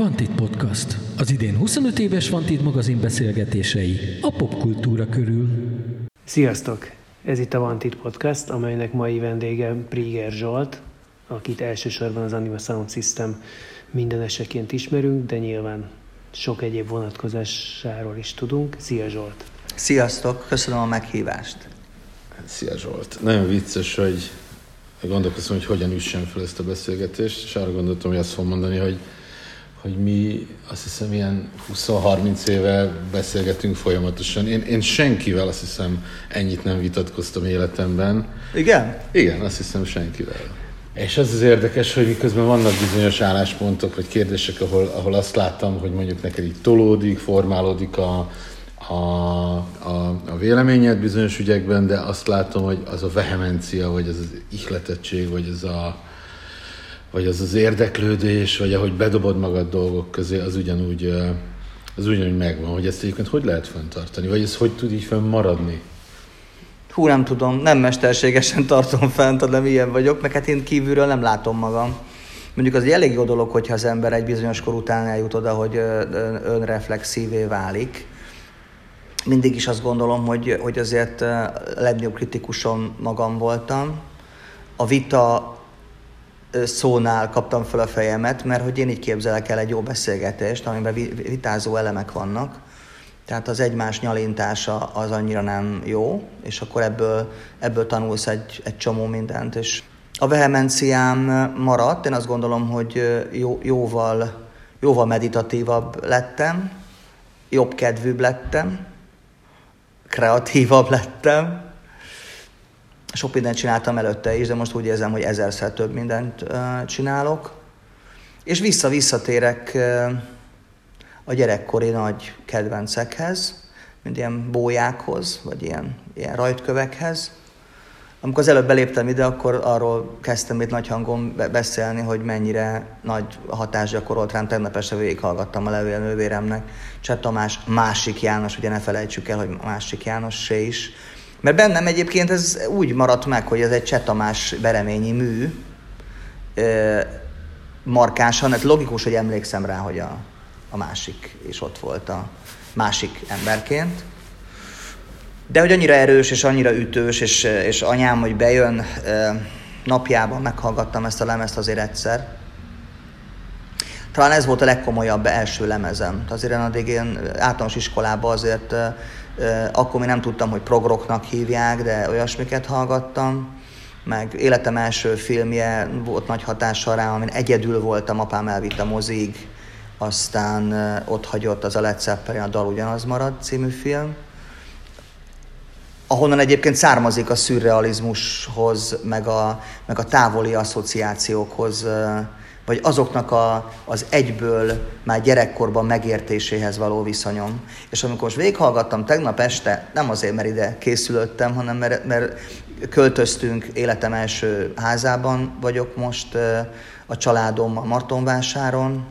Vantit Podcast. Az idén 25 éves Vantit magazin beszélgetései a popkultúra körül. Sziasztok! Ez itt a Vantit Podcast, amelynek mai vendége Priger Zsolt, akit elsősorban az Anima Sound System minden eseként ismerünk, de nyilván sok egyéb vonatkozásáról is tudunk. Szia Zsolt! Sziasztok, köszönöm a meghívást. Szia Zsolt! Nagyon vicces, hogy gondolkoztam, hogy hogyan üssem fel ezt a beszélgetést, és arra gondoltam, hogy azt fogom mondani, hogy hogy mi azt hiszem ilyen 20-30 éve beszélgetünk folyamatosan. Én, én senkivel azt hiszem ennyit nem vitatkoztam életemben. Igen? Igen, azt hiszem senkivel. És az az érdekes, hogy miközben vannak bizonyos álláspontok, vagy kérdések, ahol, ahol azt láttam, hogy mondjuk neked így tolódik, formálódik a, a, a, a véleményed bizonyos ügyekben, de azt látom, hogy az a vehemencia, vagy az az ihletettség, vagy az a, vagy az az érdeklődés, vagy ahogy bedobod magad dolgok közé, az ugyanúgy, az ugyanúgy megvan, hogy ezt egyébként hogy lehet fenntartani, vagy ez hogy tud így fönn maradni? Hú, nem tudom, nem mesterségesen tartom fent, de milyen vagyok, meg hát én kívülről nem látom magam. Mondjuk az egy elég jó dolog, hogyha az ember egy bizonyos kor után eljut oda, hogy önreflexívé válik. Mindig is azt gondolom, hogy, hogy azért legnagyobb kritikusom magam voltam. A vita szónál kaptam fel a fejemet, mert hogy én így képzelek el egy jó beszélgetést, amiben vitázó elemek vannak, tehát az egymás nyalintása az annyira nem jó, és akkor ebből, ebből tanulsz egy, egy csomó mindent, és a vehemenciám maradt, én azt gondolom, hogy jó, jóval, jóval meditatívabb lettem, jobb kedvűbb lettem, kreatívabb lettem, sok mindent csináltam előtte is, de most úgy érzem, hogy ezerszer több mindent csinálok. És vissza-visszatérek a gyerekkori nagy kedvencekhez, mint ilyen bójákhoz, vagy ilyen, ilyen rajtkövekhez. Amikor az előbb beléptem ide, akkor arról kezdtem itt nagy hangon beszélni, hogy mennyire nagy hatást gyakorolt rám. Tegnap este végighallgattam a levél nővéremnek. Cseh Tamás, másik János, ugye ne felejtsük el, hogy másik János se is mert bennem egyébként ez úgy maradt meg, hogy ez egy Csetamás bereményi mű, markánsan, hát logikus, hogy emlékszem rá, hogy a, a másik is ott volt a másik emberként. De hogy annyira erős és annyira ütős, és, és anyám, hogy bejön napjában, meghallgattam ezt a lemezt azért egyszer. Talán ez volt a legkomolyabb első lemezem. Azért addig én általános iskolában azért akkor még nem tudtam, hogy progroknak hívják, de olyasmiket hallgattam. Meg életem első filmje volt nagy hatással rá, amin egyedül voltam, apám elvitt a mozig, aztán ott hagyott az a Led Zeppelin, a dal ugyanaz marad című film ahonnan egyébként származik a szürrealizmushoz, meg a, meg a távoli asszociációkhoz vagy azoknak a, az egyből már gyerekkorban megértéséhez való viszonyom. És amikor most végighallgattam tegnap este, nem azért, mert ide készülöttem, hanem mert, mert költöztünk életem első házában vagyok most a családom a Martonvásáron,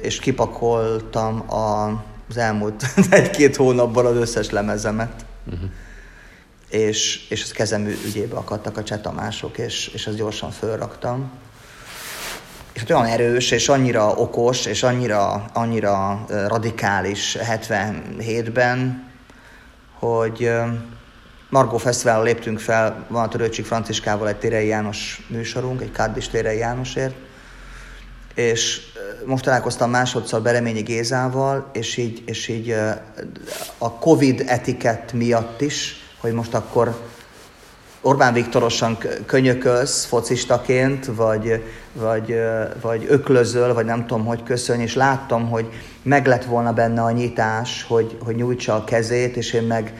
és kipakoltam a, az elmúlt egy-két hónapban az összes lemezemet. Uh-huh. És, és az kezem ügyébe akadtak a csetamások, és, és ezt gyorsan fölraktam és hát olyan erős, és annyira okos, és annyira, annyira radikális 77-ben, hogy Margó Fesztiválra léptünk fel, van a Törőcsik Franciskával egy Térei János műsorunk, egy Kárdis Térei Jánosért, és most találkoztam másodszor Bereményi Gézával, és így, és így a Covid etikett miatt is, hogy most akkor Orbán Viktorosan könyökölsz focistaként, vagy, vagy, vagy öklözöl, vagy nem tudom, hogy köszönj, és láttam, hogy meg lett volna benne a nyitás, hogy, hogy nyújtsa a kezét, és én meg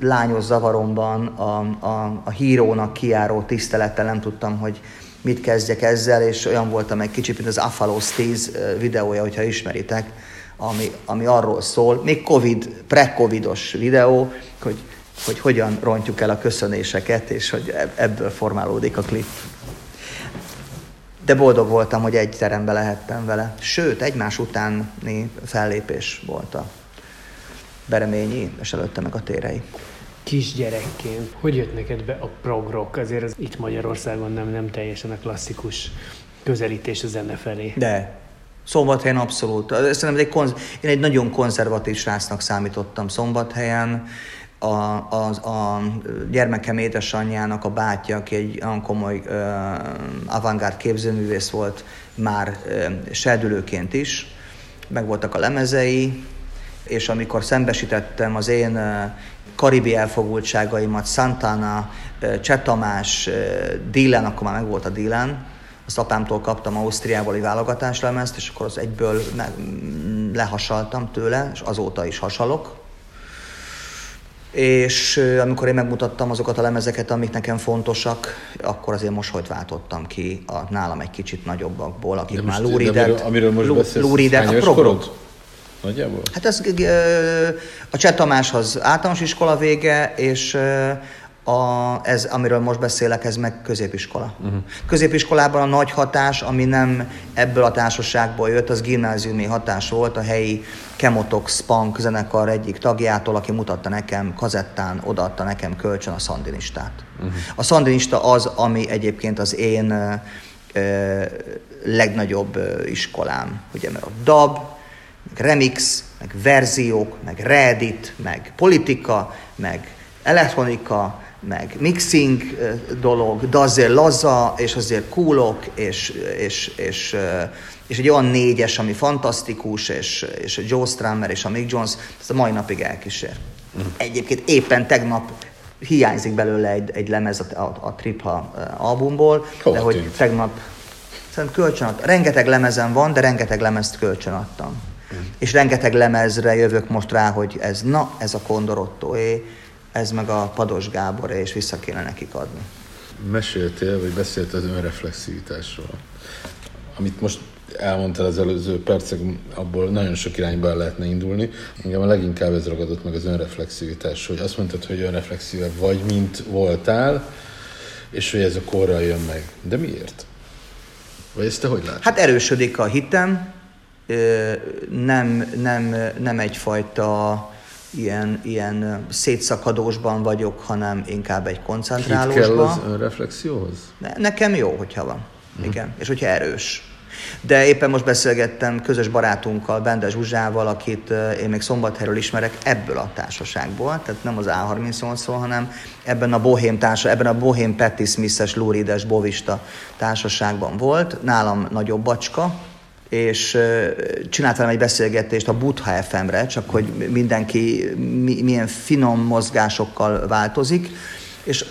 lányos zavaromban a, a, a hírónak kiáró tisztelettel nem tudtam, hogy mit kezdjek ezzel, és olyan voltam egy kicsit, mint az Afalos 10 videója, hogyha ismeritek, ami, ami arról szól, még Covid, pre-Covidos videó, hogy hogy hogyan rontjuk el a köszönéseket, és hogy ebből formálódik a klip. De boldog voltam, hogy egy terembe lehettem vele. Sőt, egymás utáni fellépés volt a Bereményi, és előtte meg a térei. Kisgyerekként, hogy jött neked be a progrock? Azért az itt Magyarországon nem, nem teljesen a klasszikus közelítés a zene felé. De, Szombathelyen abszolút. Szerintem egy konz- én egy nagyon konzervatív srácnak számítottam Szombathelyen. A, a, a gyermekem édesanyjának a bátyja, aki egy olyan komoly uh, avantgárd képzőművész volt, már uh, serdülőként is. Megvoltak a lemezei, és amikor szembesítettem az én uh, karibi elfogultságaimat, Santana, uh, Csetamás, uh, Dylan, akkor már megvolt a Dylan, azt apámtól kaptam Ausztriából egy válogatáslemezt, és akkor az egyből lehasaltam tőle, és azóta is hasalok. És amikor én megmutattam azokat a lemezeket, amik nekem fontosak, akkor azért mosolyt váltottam ki a nálam egy kicsit nagyobbakból, akik De már most- Reedet- amiről, amiről most hány a korod? Nagyjából? Hát ez a Cseh Tamáshoz általános iskola vége, és a, ez, amiről most beszélek, ez meg középiskola. Uh-huh. Középiskolában a nagy hatás, ami nem ebből a társaságból jött, az gimnáziumi hatás volt, a helyi Kemotox Punk zenekar egyik tagjától, aki mutatta nekem kazettán, odaadta nekem kölcsön a szandinistát. Uh-huh. A szandinista az, ami egyébként az én ö, ö, legnagyobb iskolám, ugye, mert a DAB, meg remix, meg verziók, meg reddit, meg politika, meg elektronika, meg mixing dolog, de azért laza, és azért coolok, és, és, és, és egy olyan négyes, ami fantasztikus, és, és Joe Strummer és a Mick Jones, ez a mai napig elkísér. Egyébként éppen tegnap hiányzik belőle egy, egy lemez a, a, a Tripha albumból, Hova de hogy tűnt? tegnap Szerintem kölcsön adtam. Rengeteg lemezem van, de rengeteg lemezt kölcsön adtam. És rengeteg lemezre jövök most rá, hogy ez, na, ez a Kondorottoé, ez meg a Pados Gáboré, és vissza kéne nekik adni. Meséltél, vagy beszéltél az önreflexivitásról. Amit most elmondtál az előző percek, abból nagyon sok irányba el lehetne indulni. Engem a leginkább ez ragadott meg az önreflexivitás, hogy azt mondtad, hogy önreflexíve vagy, mint voltál, és hogy ez a korral jön meg. De miért? Vagy ezt te hogy látod? Hát erősödik a hitem, nem, nem, nem egyfajta ilyen, ilyen szétszakadósban vagyok, hanem inkább egy koncentrálósban. kell az önreflexióhoz? Ne, nekem jó, hogyha van. Igen. És hogyha erős. De éppen most beszélgettem közös barátunkkal, Bende Zsuzsával, akit én még Szombathelyről ismerek ebből a társaságból, tehát nem az A38-ról, hanem ebben a Bohém társa, ebben a Bohém Patti Smith-es, Lurides, Bovista társaságban volt, nálam nagyobb bacska, és ö, csinált velem egy beszélgetést a Butha FM-re, csak hogy mindenki mi, milyen finom mozgásokkal változik, és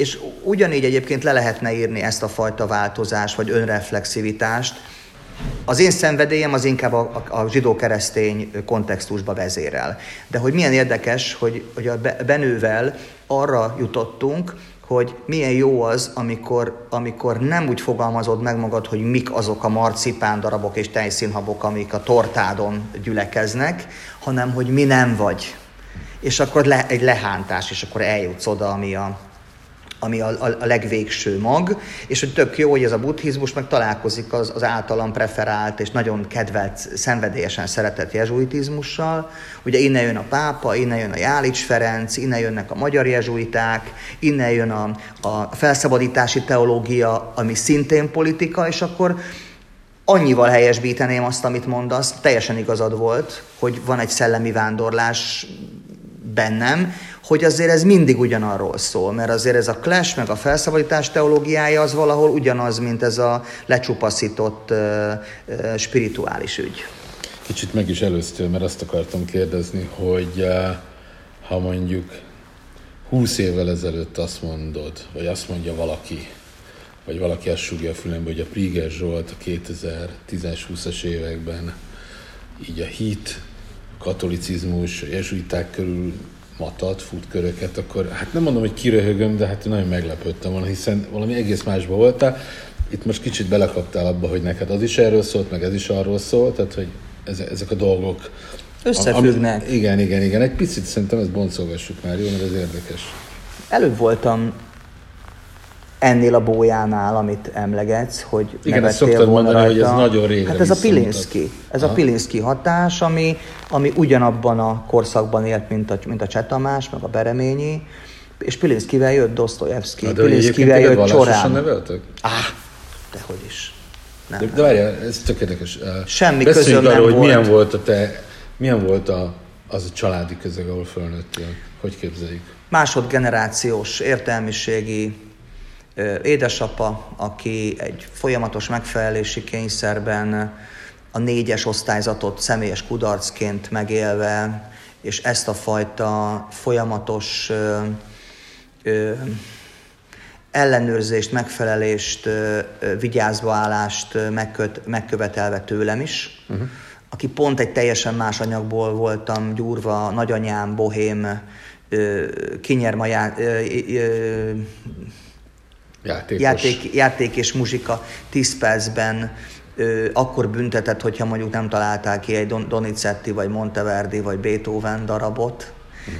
és ugyanígy egyébként le lehetne írni ezt a fajta változást, vagy önreflexivitást. Az én szenvedélyem az inkább a, a, zsidó-keresztény kontextusba vezérel. De hogy milyen érdekes, hogy, hogy a Be- Benővel arra jutottunk, hogy milyen jó az, amikor, amikor nem úgy fogalmazod meg magad, hogy mik azok a marcipán darabok és tejszínhabok, amik a tortádon gyülekeznek, hanem hogy mi nem vagy. És akkor le, egy lehántás, és akkor eljutsz oda, ami a, ami a, a, a legvégső mag, és hogy tök jó, hogy ez a buddhizmus meg találkozik az, az általam preferált és nagyon kedvelt, szenvedélyesen szeretett jezsuitizmussal. Ugye innen jön a pápa, innen jön a Jálics Ferenc, innen jönnek a magyar jezsuiták, innen jön a, a felszabadítási teológia, ami szintén politika, és akkor annyival helyesbíteném azt, amit mondasz, teljesen igazad volt, hogy van egy szellemi vándorlás bennem, hogy azért ez mindig ugyanarról szól, mert azért ez a clash meg a felszabadítás teológiája az valahol ugyanaz, mint ez a lecsupaszított spirituális ügy. Kicsit meg is előztél, mert azt akartam kérdezni, hogy ha mondjuk 20 évvel ezelőtt azt mondod, vagy azt mondja valaki, vagy valaki azt súgja a fülembe, hogy a Priger Zsolt a 2010-20-as években így a hit, katolicizmus, jezsuiták körül matat, fut köröket, akkor hát nem mondom, hogy kiröhögöm, de hát nagyon meglepődtem volna, hiszen valami egész másba voltál. Itt most kicsit belekaptál abba, hogy neked az is erről szólt, meg ez is arról szólt, tehát hogy ezek a dolgok Összefüggnek. Ami, igen, igen, igen. Egy picit szerintem ezt boncolgassuk már, jó, mert ez érdekes. Előbb voltam ennél a bójánál, amit emlegetsz, hogy Igen, ezt szoktad volna mondani, hogy rajta. ez nagyon régre Hát ez a. Pilinszki. Ez Aha. a Pilinszki hatás, ami, ami ugyanabban a korszakban élt, mint a, mint a Cseh Tamás, meg a Bereményi, és Pilinszkivel jött Dostoyevsky, Na, hogy Pilinszkivel jött Csorán. neveltek? Á, dehogy is. nem. De, de várjál, ez tök érdekes. Semmi Beszéljünk közöm arról, nem hogy milyen volt. a te, milyen volt a, az a családi közeg, ahol fölnőttél. Hogy képzeljük? másodgenerációs értelmiségi édesapa, aki egy folyamatos megfelelési kényszerben a négyes osztályzatot személyes kudarcként megélve, és ezt a fajta folyamatos ö, ö, ellenőrzést, megfelelést, ö, állást ö, megköt, megkövetelve tőlem is, uh-huh. aki pont egy teljesen más anyagból voltam gyúrva, nagyanyám, bohém, ö, kinyerma já, ö, ö, Játékos. játék, játék és muzsika 10 percben ö, akkor büntetett, hogyha mondjuk nem találták ki egy Don- Donizetti, vagy Monteverdi, vagy Beethoven darabot.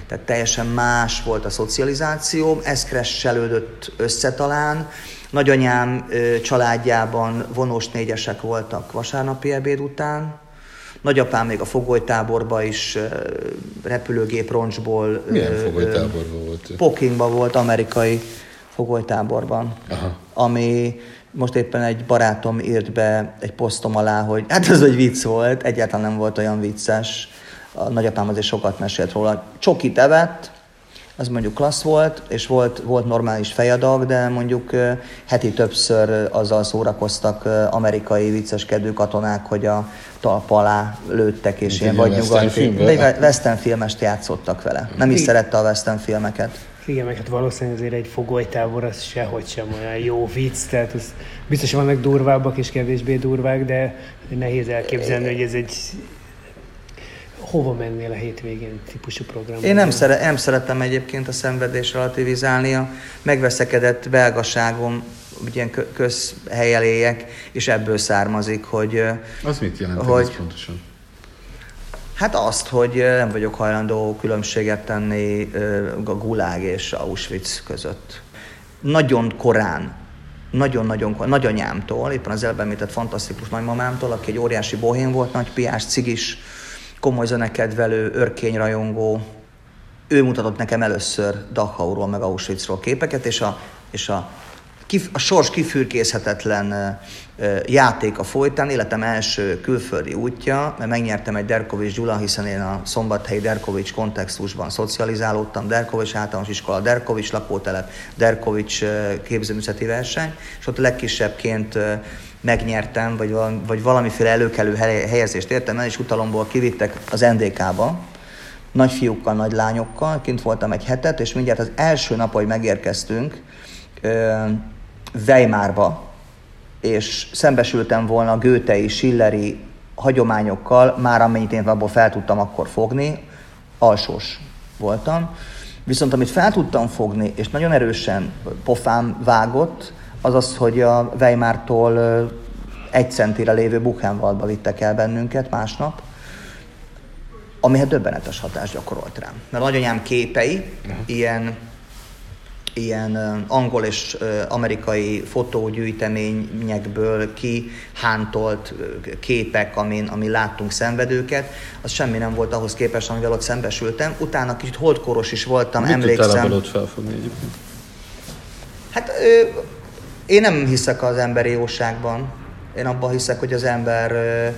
Tehát teljesen más volt a szocializáció, ez kresselődött össze talán. Nagyanyám ö, családjában vonós négyesek voltak vasárnapi ebéd után. Nagyapám még a fogolytáborba is ö, repülőgép roncsból. Milyen fogolytáborban volt ő? Pokingban volt, amerikai fogolytáborban, Aha. ami most éppen egy barátom írt be egy posztom alá, hogy hát ez egy vicc volt, egyáltalán nem volt olyan vicces. A nagyapám azért sokat mesélt róla. Csokit evett, az mondjuk klassz volt, és volt, volt normális fejadag, de mondjuk heti többször azzal szórakoztak amerikai vicceskedő katonák, hogy a talpa alá lőttek, és Mint ilyen vagy nyugati. filmben? De egy western filmest játszottak vele. Nem is szerette a western filmeket. Igen, meg hát valószínűleg azért egy fogolytábor az sehogy sem olyan jó vicc, tehát az biztos vannak durvábbak és kevésbé durvák, de nehéz elképzelni, hogy ez egy hova mennél a hétvégén típusú program. Én nem, szere, nem szeretem egyébként a szenvedés relativizálni, a megveszekedett belgaságom, ilyen kö- közhelyen éljek, és ebből származik, hogy Az mit jelent Hogy- ez pontosan? Hát azt, hogy nem vagyok hajlandó különbséget tenni a Gulág és Auschwitz között. Nagyon korán, nagyon-nagyon korán, nagyanyámtól, éppen az előbb említett fantasztikus nagymamámtól, aki egy óriási bohén volt, nagy piás, cigis, komoly zenekedvelő, örkényrajongó, ő mutatott nekem először Dachauról, meg Auschwitzról képeket, és a, és a, a sors kifürkészhetetlen ö, játéka folytán. Életem első külföldi útja, mert megnyertem egy Derkovics Gyula, hiszen én a szombathelyi Derkovics kontextusban szocializálódtam, Derkovics általános iskola, Derkovics lakótelep, Derkovics képzőművészeti verseny, és ott legkisebbként megnyertem, vagy valami, vagy valamiféle előkelő hely- helyezést értem el, és utalomból kivittek az NDK-ba, nagy fiúkkal, nagy lányokkal, kint voltam egy hetet, és mindjárt az első nap, hogy megérkeztünk, Weimarba, és szembesültem volna götei, schilleri hagyományokkal, már amennyit én abból fel tudtam akkor fogni, alsós voltam. Viszont amit fel tudtam fogni, és nagyon erősen pofám vágott, az az, hogy a Weimartól egy centire lévő Buchenwaldba vittek el bennünket másnap, ami hát döbbenetes hatást gyakorolt rám. Mert nagyanyám képei, ilyen, ilyen angol és amerikai fotógyűjteményekből kihántolt képek, amin, amin láttunk szenvedőket, az semmi nem volt ahhoz képest, amivel ott szembesültem. Utána kicsit holdkoros is voltam, Mit emlékszem. ott felfogni egyébként? Hát ö, én nem hiszek az emberi jóságban. Én abban hiszek, hogy az ember ö,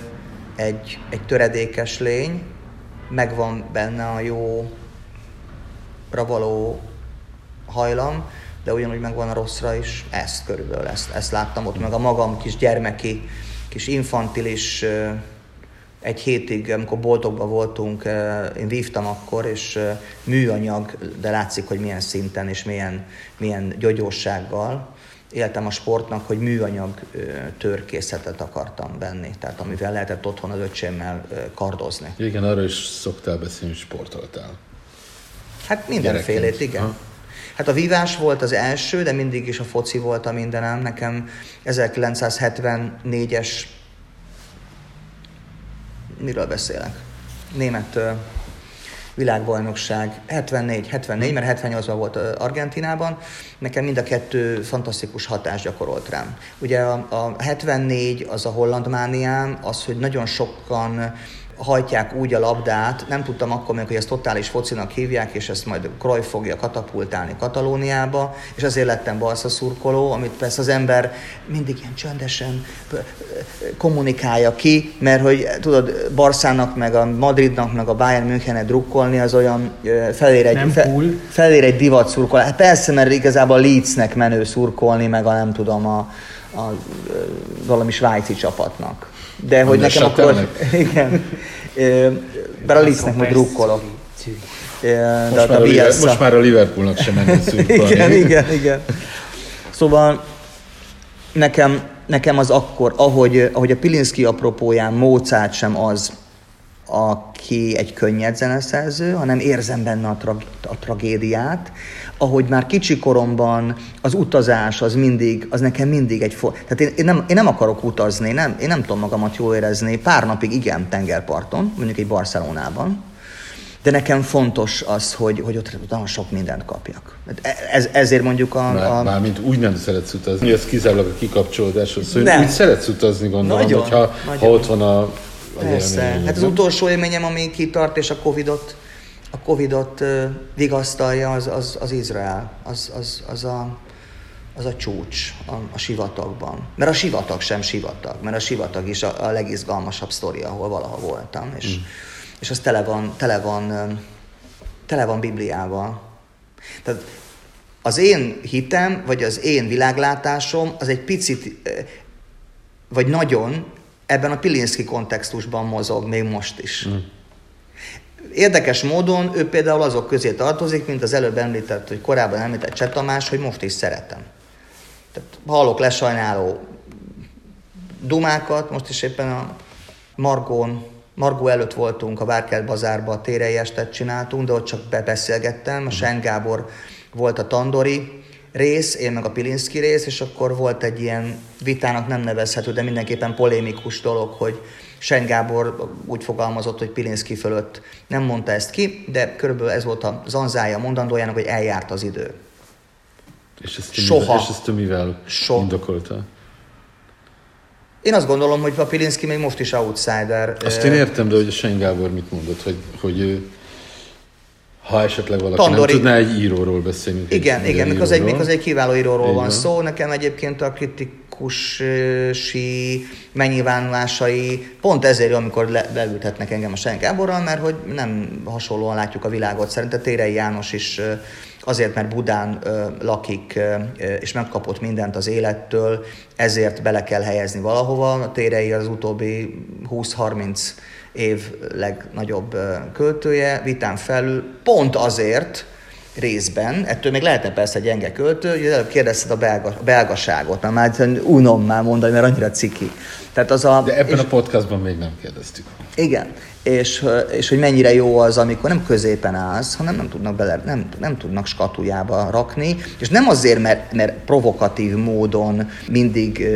egy, egy töredékes lény, megvan benne a jóra való hajlam, de ugyanúgy megvan a rosszra is, ezt körülbelül, ezt, ezt láttam ott, meg a magam kis gyermeki, kis infantilis, egy hétig, amikor boltokban voltunk, én vívtam akkor, és műanyag, de látszik, hogy milyen szinten és milyen, milyen gyogyósággal éltem a sportnak, hogy műanyag ö, törkészletet akartam venni, tehát amivel lehetett otthon az öcsémmel kardozni. Igen, arról is szoktál beszélni, hogy sportoltál. Hát mindenfélét, igen. Aha. Hát a vívás volt az első, de mindig is a foci volt a mindenem. Nekem 1974-es... Miről beszélek? Német világbajnokság 74, 74, mert 78-ban volt Argentinában. Nekem mind a kettő fantasztikus hatást gyakorolt rám. Ugye a, a 74 az a holland mániám, az, hogy nagyon sokan hajtják úgy a labdát, nem tudtam akkor még, hogy ezt totális focinak hívják, és ezt majd Cruyff fogja katapultálni Katalóniába, és azért lettem Barca szurkoló, amit persze az ember mindig ilyen csöndesen kommunikálja ki, mert hogy tudod, Barszának, meg a Madridnak, meg a Bayern Münchenet drukkolni, az olyan felér egy, nem cool. felér egy divat szurkolás. Hát persze, mert igazából Leedsnek menő szurkolni, meg a nem tudom, a, a, a valami svájci csapatnak. De hogy nekem akkor... Igen. Bár a Leedsnek majd drukkolok. Most, már a, Liverpool, most már a Liverpoolnak sem menni igen, igen, igen. Szóval nekem, nekem az akkor, ahogy, ahogy a Pilinszki apropóján Mozart sem az, aki egy könnyed zeneszerző, hanem érzem benne a, tra- a tragédiát, ahogy már kicsi koromban az utazás az mindig, az nekem mindig egy... For... Tehát én, én, nem, én nem akarok utazni, nem, én nem tudom magamat jól érezni, pár napig igen tengerparton, mondjuk egy Barcelonában, de nekem fontos az, hogy, hogy ott nagyon sok mindent kapjak. Ez, ezért mondjuk a... Már, a... Mármint úgy nem szeretsz utazni, ez kizárólag a kikapcsolódáshoz. Szóval úgy szeretsz utazni, gondolom, nagyon, hogyha nagyon. Ha ott van a Persze. Hát az utolsó élményem, ami kitart, és a Covidot, a Covidot vigasztalja, az, az, az Izrael. Az, az, az, a, az a csúcs a, a sivatagban. Mert a sivatag sem sivatag, mert a sivatag is a, a legizgalmasabb sztori, ahol valaha voltam. És, mm. és az tele van, tele van, tele van Bibliával. Tehát az én hitem, vagy az én világlátásom, az egy picit, vagy nagyon ebben a Pilinszki kontextusban mozog még most is. Mm. Érdekes módon ő például azok közé tartozik, mint az előbb említett, hogy korábban említett Cseh Tamás, hogy most is szeretem. Tehát hallok lesajnáló dumákat, most is éppen a Margón, Margó előtt voltunk, a Várkelt bazárba, a térei estet csináltunk, de ott csak bebeszélgettem, a Sen Gábor volt a Tandori, rész, én meg a Pilinszki rész, és akkor volt egy ilyen vitának nem nevezhető, de mindenképpen polémikus dolog, hogy Sen Gábor úgy fogalmazott, hogy Pilinszki fölött nem mondta ezt ki, de körülbelül ez volt a zanzája mondandójának, hogy eljárt az idő. És ezt, Soha. Mivel, és ezt mivel Soha. indokolta? Én azt gondolom, hogy a Pilinszki még most is outsider. Azt én értem, de hogy a Sen Gábor mit mondott, hogy, hogy ő ha esetleg valaki Tandori. nem tudná egy íróról beszélni. Igen, igen, mikor egy, mikor egy kiváló íróról igen. van szó. Nekem egyébként a kritikusi megnyilvánulásai pont ezért, amikor le, leültetnek engem a Sen Gáborral, mert hogy nem hasonlóan látjuk a világot. Szerintem Térei János is azért, mert Budán lakik, és megkapott mindent az élettől, ezért bele kell helyezni valahova. A Térei az utóbbi 20-30 év legnagyobb költője, vitán felül, pont azért, részben, ettől még lehetne persze egy gyenge költő, hogy előbb kérdezted a, belga, a belgaságot, mert már unom már mondani, mert annyira ciki. Tehát az a, De ebben és, a podcastban még nem kérdeztük. Igen, és, és hogy mennyire jó az, amikor nem középen állsz, hanem nem tudnak, bele, nem, nem tudnak skatujába rakni, és nem azért, mert, mert provokatív módon mindig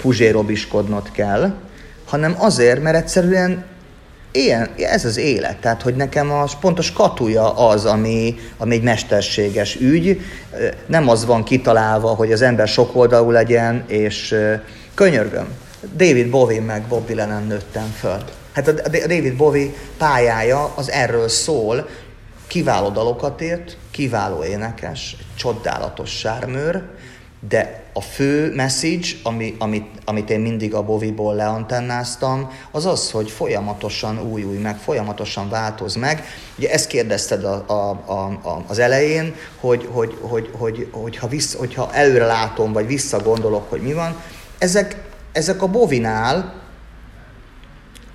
puzsérobiskodnod kell, hanem azért, mert egyszerűen ilyen, ez az élet, tehát hogy nekem a pontos katuja az, ami, ami egy mesterséges ügy, nem az van kitalálva, hogy az ember sokoldalú legyen, és könyörgöm, David Bowie meg Bob Dylan nőttem föl. Hát a David Bowie pályája az erről szól, kiváló dalokat írt, kiváló énekes, csodálatos sármőr, de a fő message, ami, amit, amit én mindig a Boviból leantennáztam, az az, hogy folyamatosan újulj meg, folyamatosan változ meg. Ugye ezt kérdezted a, a, a, a, az elején, hogy, hogy, hogy, hogy, hogy ha vissz, hogyha előre látom, vagy visszagondolok, hogy mi van, ezek, ezek a Bovinál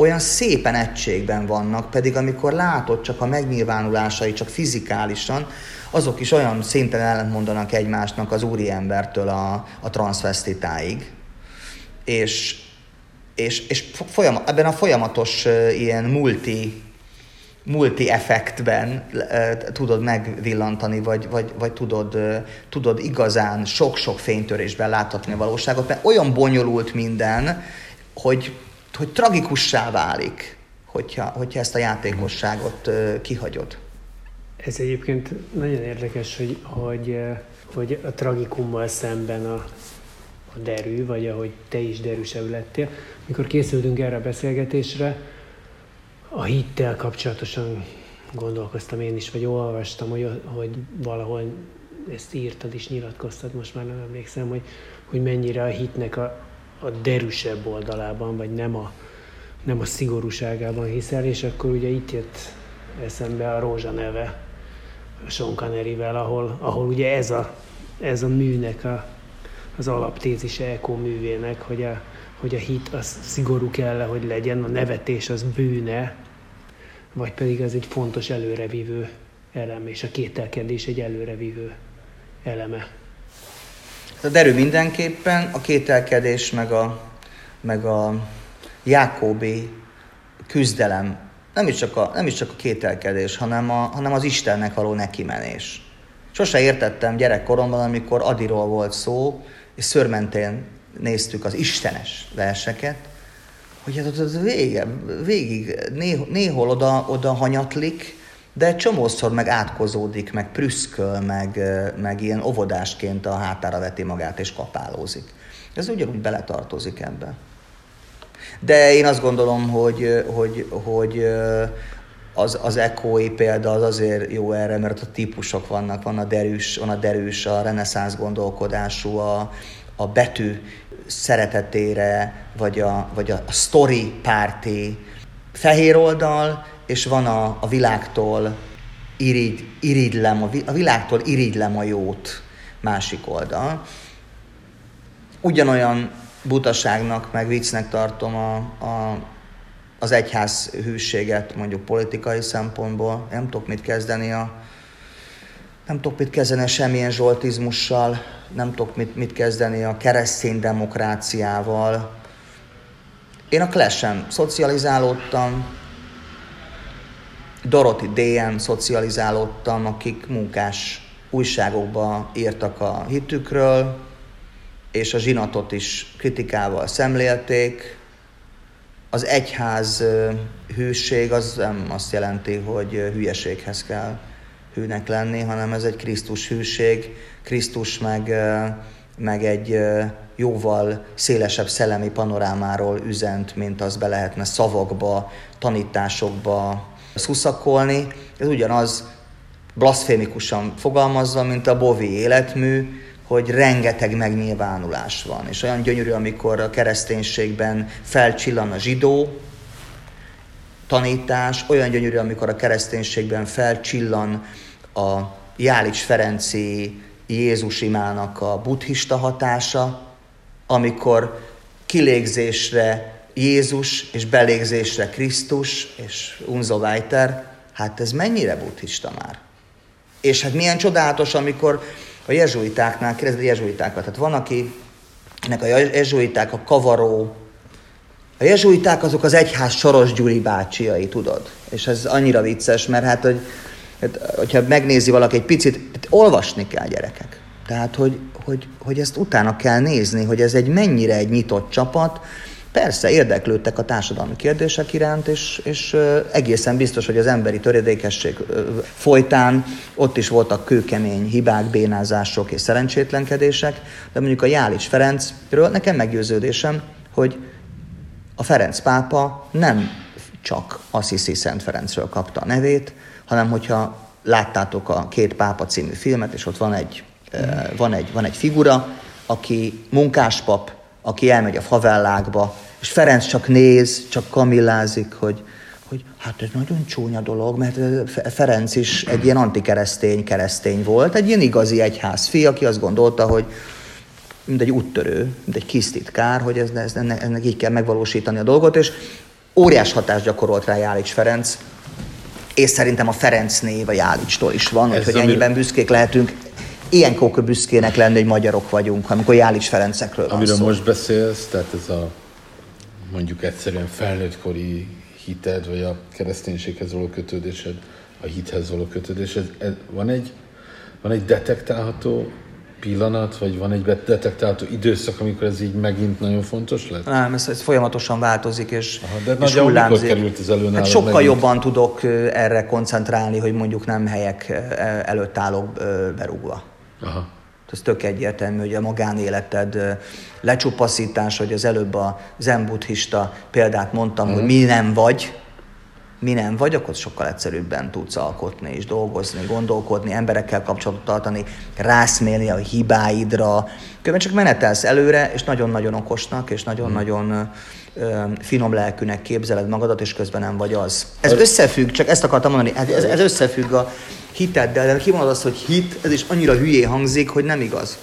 olyan szépen egységben vannak, pedig amikor látod csak a megnyilvánulásai, csak fizikálisan, azok is olyan szinten ellentmondanak egymásnak az úriembertől a, a transvestitáig. És, és, és folyam, ebben a folyamatos ilyen multi multi effektben uh, tudod megvillantani, vagy, vagy, vagy tudod, uh, tudod igazán sok-sok fénytörésben láthatni a valóságot, mert olyan bonyolult minden, hogy, hogy tragikussá válik, hogyha, hogyha ezt a játékosságot kihagyod. Ez egyébként nagyon érdekes, hogy, hogy, hogy a tragikummal szemben a, a derű, vagy ahogy te is derűsebb lettél. Mikor készültünk erre a beszélgetésre, a hittel kapcsolatosan gondolkoztam én is, vagy olvastam, hogy, hogy valahol ezt írtad is, nyilatkoztad, most már nem emlékszem, hogy, hogy mennyire a hitnek a, a derűsebb oldalában, vagy nem a, nem a szigorúságában hiszel, és akkor ugye itt jött eszembe a Rózsa neve, Sean Connery-vel, ahol, ahol ugye ez a, ez a műnek a, az alaptézise Eko művének, hogy a, hogy a hit az szigorú kell hogy legyen, a nevetés az bűne, vagy pedig az egy fontos előrevívő elem, és a kételkedés egy előrevívő eleme. A derű mindenképpen, a kételkedés meg a, meg a Jákóbi küzdelem, nem is, csak a, nem is csak a kételkedés, hanem, a, hanem az Istennek való nekimenés. Sose értettem gyerekkoromban, amikor Adiról volt szó, és szörmentén néztük az istenes verseket, hogy hát az vége, végig néh, néhol oda, oda hanyatlik, de csomószor meg átkozódik, meg prüszköl, meg, meg ilyen óvodásként a hátára veti magát és kapálózik. Ez ugyanúgy beletartozik ebbe. De én azt gondolom, hogy, hogy, hogy az, az ekói példa az azért jó erre, mert a típusok vannak, van a derűs, van a, derűs, a reneszánsz gondolkodású, a, a betű szeretetére, vagy a, vagy a story párti fehér oldal, és van a, a világtól irigy, irigylem, a világtól irigylem a jót másik oldal. Ugyanolyan butaságnak, meg viccnek tartom a, a, az egyház hűséget mondjuk politikai szempontból. Nem tudok mit kezdeni a, nem tudok mit kezdeni a semmilyen zsoltizmussal, nem tudok mit, mit kezdeni a keresztény demokráciával. Én a Clash-en szocializálódtam, Dorothy DM szocializálódtam, akik munkás újságokba írtak a hitükről, és a zsinatot is kritikával szemlélték. Az egyház hűség az nem azt jelenti, hogy hülyeséghez kell hűnek lenni, hanem ez egy Krisztus hűség. Krisztus meg, meg egy jóval szélesebb szellemi panorámáról üzent, mint az be lehetne szavakba, tanításokba szuszakolni. Ez ugyanaz blaszfémikusan fogalmazva, mint a bovi életmű, hogy rengeteg megnyilvánulás van. És olyan gyönyörű, amikor a kereszténységben felcsillan a zsidó tanítás, olyan gyönyörű, amikor a kereszténységben felcsillan a Jálics Ferenci Jézus imának a buddhista hatása, amikor kilégzésre Jézus és belégzésre Krisztus és Unzo Weiter, hát ez mennyire buddhista már? És hát milyen csodálatos, amikor a jezsuitáknál, kérdezd a jezsuitákat, tehát van, aki, ennek a jezsuiták a kavaró, a jezsuiták azok az egyház Soros Gyuri bácsiai, tudod? És ez annyira vicces, mert hát, hogy, hát, hogyha megnézi valaki egy picit, hát olvasni kell gyerekek. Tehát, hogy, hogy, hogy ezt utána kell nézni, hogy ez egy mennyire egy nyitott csapat, Persze érdeklődtek a társadalmi kérdések iránt, és, és egészen biztos, hogy az emberi töredékesség folytán ott is voltak kőkemény hibák, bénázások és szerencsétlenkedések, de mondjuk a Jális Ferencről nekem meggyőződésem, hogy a Ferenc pápa nem csak Assisi Szent Ferencről kapta a nevét, hanem hogyha láttátok a Két pápa című filmet, és ott van egy, van egy, van egy figura, aki munkáspap, aki elmegy a favellákba, és Ferenc csak néz, csak kamillázik, hogy, hogy hát ez nagyon csúnya dolog, mert Ferenc is egy ilyen antikeresztény keresztény volt, egy ilyen igazi egyház fi, aki azt gondolta, hogy mint egy úttörő, mint egy kis titkár, hogy ez, ez, ennek, ennek így kell megvalósítani a dolgot, és óriás hatást gyakorolt rá Jálics Ferenc, és szerintem a Ferenc név a Jálicstól is van, hogy ennyiben büszkék lehetünk ilyenkor büszkének lenni, hogy magyarok vagyunk, amikor Jális Ferencekről van Amiről szó. most beszélsz, tehát ez a mondjuk egyszerűen felnőttkori hited, vagy a kereszténységhez való kötődésed, a hithez való kötődésed, van egy, van egy detektálható pillanat, vagy van egy detektálható időszak, amikor ez így megint nagyon fontos lett? Nem, ez, ez folyamatosan változik, és, Aha, de és mikor került ez elő hát sokkal megint? jobban tudok erre koncentrálni, hogy mondjuk nem helyek előtt állok berúgva. Aha. Ez tök egyértelmű, hogy a magánéleted lecsupaszítás, hogy az előbb a zen buddhista példát mondtam, uh-huh. hogy mi nem vagy, mi nem vagy, akkor sokkal egyszerűbben tudsz alkotni és dolgozni, gondolkodni, emberekkel kapcsolatot tartani, rászmélni a hibáidra. Különben csak menetelsz előre, és nagyon-nagyon okosnak, és nagyon-nagyon finom lelkűnek képzeled magadat, és közben nem vagy az. Ez összefügg, csak ezt akartam mondani, hát ez, ez összefügg a hiteddel, de kimondod azt, hogy hit, ez is annyira hülyé hangzik, hogy nem igaz.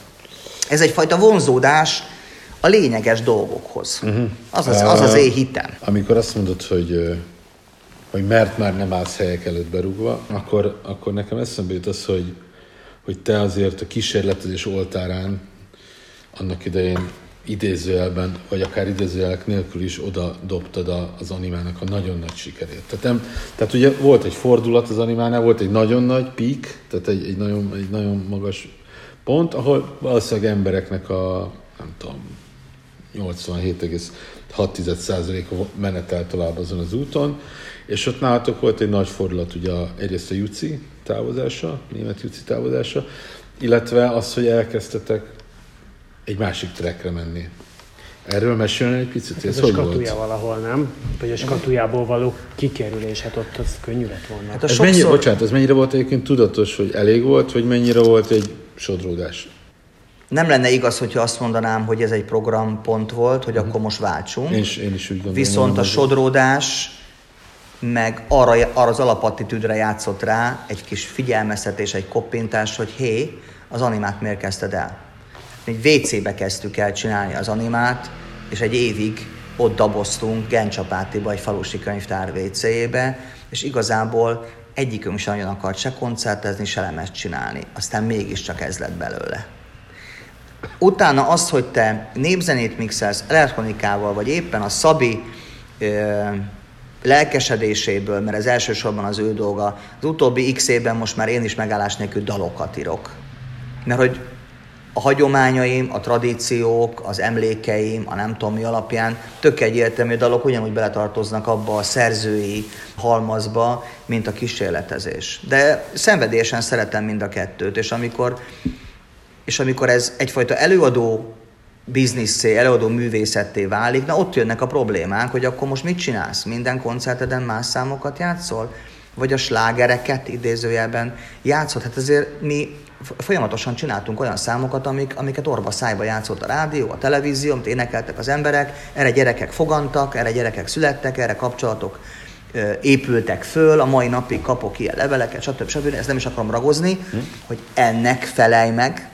Ez egyfajta vonzódás a lényeges dolgokhoz. Uh-huh. Az, az, az az én hitem. Amikor azt mondod, hogy hogy mert már nem állsz helyek előtt berúgva, akkor, akkor nekem eszembe jut az, hogy, hogy te azért a kísérletezés oltárán annak idején idézőjelben, vagy akár idézőjelek nélkül is oda dobtad a, az animának a nagyon nagy sikerét. Tehát, nem, tehát ugye volt egy fordulat az animánál, volt egy nagyon nagy pík, tehát egy, egy, nagyon, egy nagyon magas pont, ahol valószínűleg embereknek a, nem tudom, 87,6%-a menetel tovább azon az úton, és ott nálatok volt egy nagy fordulat, ugye egyrészt a Juci távozása, német Juci távozása, illetve az, hogy elkezdtetek egy másik trekre menni. Erről mesélni egy picit? Hát ez, ez a skatuja volt? valahol, nem? Vagy a skatujából való kikerülés, hát ott az könnyű lett volna. Hát ez sokszor... mennyi, bocsánat, ez mennyire volt egyébként tudatos, hogy elég volt, vagy mennyire volt egy sodródás? Nem lenne igaz, hogyha azt mondanám, hogy ez egy programpont volt, hogy uh-huh. akkor most váltsunk. Én is, én is úgy gondolom. Viszont a sodródás meg arra, arra az alapattitűdre játszott rá egy kis figyelmeztetés, egy koppintás, hogy hé, az animát miért kezdted el? Egy WC-be kezdtük el csinálni az animát, és egy évig ott daboztunk Gencsapátiba, egy falusi könyvtár WC-jébe, és igazából egyikünk sem nagyon akart se koncertezni, se lemezt csinálni. Aztán mégiscsak ez lett belőle. Utána azt, hogy te népzenét mixelsz elektronikával, vagy éppen a Szabi lelkesedéséből, mert ez elsősorban az ő dolga. Az utóbbi x évben most már én is megállás nélkül dalokat írok. Mert hogy a hagyományaim, a tradíciók, az emlékeim, a nem tudom mi alapján tök egyértelmű dalok ugyanúgy beletartoznak abba a szerzői halmazba, mint a kísérletezés. De szenvedélyesen szeretem mind a kettőt, és amikor, és amikor ez egyfajta előadó bizniszé, előadó művészetté válik, na ott jönnek a problémák, hogy akkor most mit csinálsz? Minden koncerteden más számokat játszol? Vagy a slágereket idézőjelben játszol? Hát ezért mi folyamatosan csináltunk olyan számokat, amik, amiket orva szájba játszott a rádió, a televízió, amit énekeltek az emberek, erre gyerekek fogantak, erre gyerekek születtek, erre kapcsolatok épültek föl, a mai napig kapok ilyen leveleket, stb. stb. Ezt nem is akarom ragozni, hm. hogy ennek felej meg,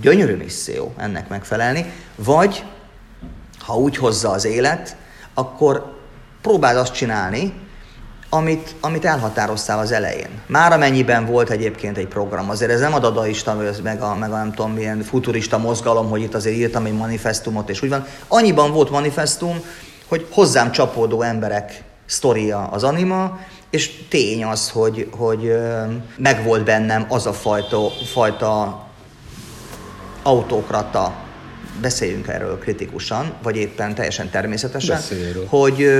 gyönyörű misszió ennek megfelelni, vagy ha úgy hozza az élet, akkor próbáld azt csinálni, amit, amit elhatároztál az elején. Már amennyiben volt egyébként egy program, azért ez nem a dadaista, meg a, meg a nem tudom milyen futurista mozgalom, hogy itt azért írtam egy manifestumot, és úgy van. Annyiban volt manifestum, hogy hozzám csapódó emberek sztoria az anima, és tény az, hogy, hogy megvolt bennem az a fajta, fajta autókrata, beszéljünk erről kritikusan, vagy éppen teljesen természetesen, hogy,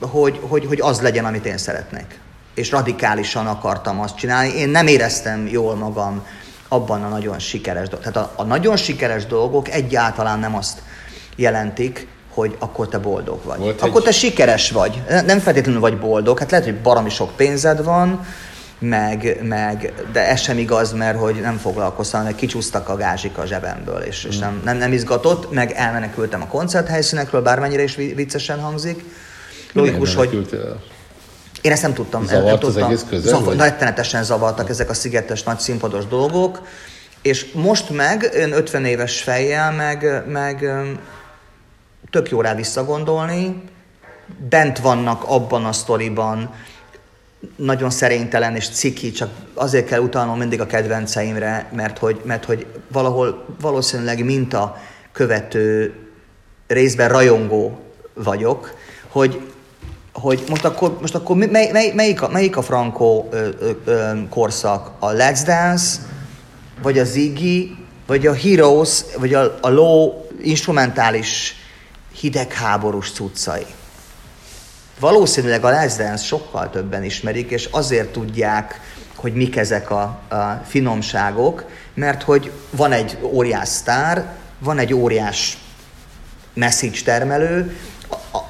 hogy, hogy, hogy az legyen, amit én szeretnék. És radikálisan akartam azt csinálni. Én nem éreztem jól magam abban a nagyon sikeres dolgok. Tehát a, a nagyon sikeres dolgok egyáltalán nem azt jelentik, hogy akkor te boldog vagy. Volt akkor egy... te sikeres vagy. Nem feltétlenül vagy boldog. Hát lehet, hogy baromi sok pénzed van, meg, meg, de ez sem igaz, mert hogy nem foglalkoztam, mert kicsúsztak a gázsik a zsebemből, és, és nem, nem, nem izgatott, meg elmenekültem a koncerthelyszínekről, bármennyire is viccesen hangzik. Logikus, hogy... Én ezt nem tudtam. Zavart nem tudtam. az egész közel? Zavar, rettenetesen zavartak ezek a szigetes nagy színpados dolgok, és most meg, ön 50 éves fejjel, meg, meg tök jó rá visszagondolni, bent vannak abban a sztoriban, nagyon szerénytelen és ciki, csak azért kell utalnom mindig a kedvenceimre, mert hogy, mert hogy valahol valószínűleg minta követő, részben rajongó vagyok, hogy, hogy most akkor, most akkor mely, mely, melyik, a, melyik a Franco ö, ö, ö, korszak? A Let's Dance, vagy a Ziggy, vagy a Heroes, vagy a, a low instrumentális hidegháborús cuccai? Valószínűleg a Let's Dance sokkal többen ismerik, és azért tudják, hogy mik ezek a, a finomságok, mert hogy van egy óriás sztár, van egy óriás message termelő,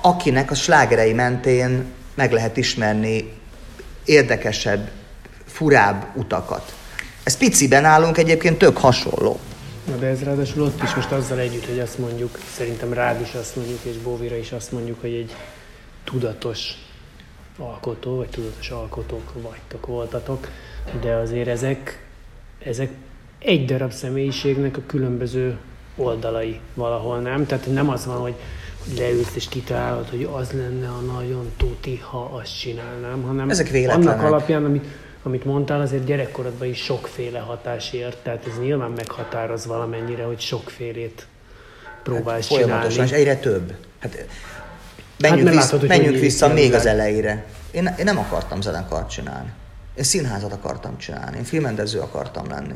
akinek a slágerei mentén meg lehet ismerni érdekesebb, furább utakat. Ez piciben állunk egyébként tök hasonló. Na de ez ráadásul ott is most azzal együtt, hogy azt mondjuk, szerintem rád is azt mondjuk, és Bóvira is azt mondjuk, hogy egy tudatos alkotó, vagy tudatos alkotók vagytok, voltatok, de azért ezek, ezek egy darab személyiségnek a különböző oldalai valahol, nem? Tehát nem az van, hogy, leülsz és kitalálod, hogy az lenne a nagyon tuti, ha azt csinálnám, hanem Ezek véletlenek. annak alapján, amit, amit mondtál, azért gyerekkorodban is sokféle hatás ért, tehát ez nyilván meghatároz valamennyire, hogy sokfélét próbálsz hát, Folyamatosan, és csinálni. egyre több. Hát menjünk, mert vissza, látod, menjünk vissza még az elejére. Én, én nem akartam zenekart csinálni. Én színházat akartam csinálni. Én filmrendező akartam lenni.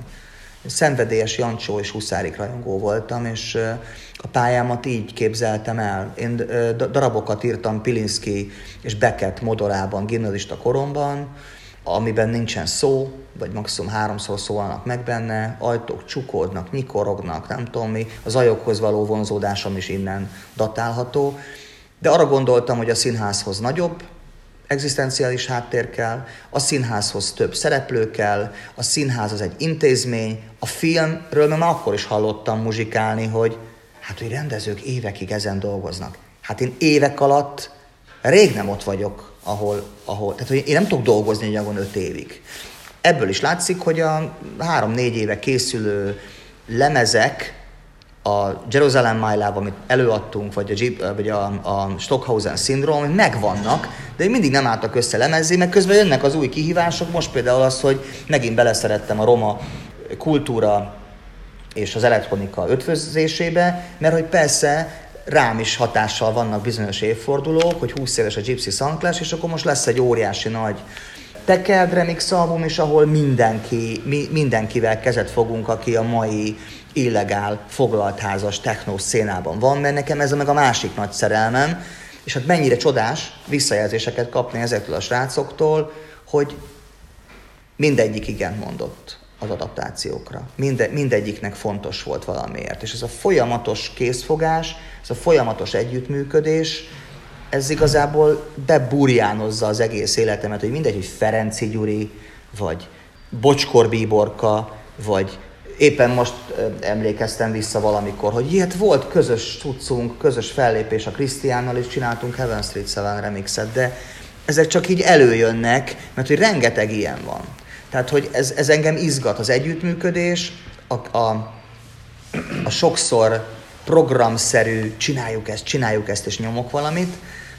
Szenvedélyes Jancsó és Huszárik rajongó voltam, és a pályámat így képzeltem el. Én darabokat írtam Pilinszki és Beckett modorában, gimnazista koromban, amiben nincsen szó, vagy maximum háromszor szólnak meg benne, ajtók csukódnak, nyikorognak, nem tudom mi, az ajokhoz való vonzódásom is innen datálható. De arra gondoltam, hogy a színházhoz nagyobb, egzisztenciális háttér kell, a színházhoz több szereplő kell, a színház az egy intézmény, a filmről már akkor is hallottam muzsikálni, hogy hát, hogy rendezők évekig ezen dolgoznak. Hát én évek alatt rég nem ott vagyok, ahol, ahol tehát hogy én nem tudok dolgozni egy öt évig. Ebből is látszik, hogy a három-négy éve készülő lemezek, a Jerusalem My Love, amit előadtunk, vagy a, Jeep, vagy a, a Stockhausen Syndrome, megvannak, de mindig nem álltak össze lemezzé, meg közben jönnek az új kihívások, most például az, hogy megint beleszerettem a roma kultúra és az elektronika ötvözésébe, mert hogy persze rám is hatással vannak bizonyos évfordulók, hogy 20 éves a Gypsy Soundclash, és akkor most lesz egy óriási nagy Tekeld remix album is, ahol mindenki, mi, mindenkivel kezet fogunk, aki a mai illegál, foglaltházas techno szénában van, mert nekem ez meg a másik nagy szerelmem, és hát mennyire csodás visszajelzéseket kapni ezektől a srácoktól, hogy mindegyik igen mondott az adaptációkra. Minde, mindegyiknek fontos volt valamiért. És ez a folyamatos készfogás, ez a folyamatos együttműködés, ez igazából beburjánozza az egész életemet, hogy mindegy, hogy Ferenci Gyuri, vagy Bocskor Bíborka, vagy éppen most emlékeztem vissza valamikor, hogy ilyet volt közös cuccunk, közös fellépés a Krisztiánnal, és csináltunk Heaven Street 7 remixet, de ezek csak így előjönnek, mert hogy rengeteg ilyen van. Tehát, hogy ez, ez engem izgat, az együttműködés, a, a, a sokszor programszerű csináljuk ezt, csináljuk ezt, és nyomok valamit,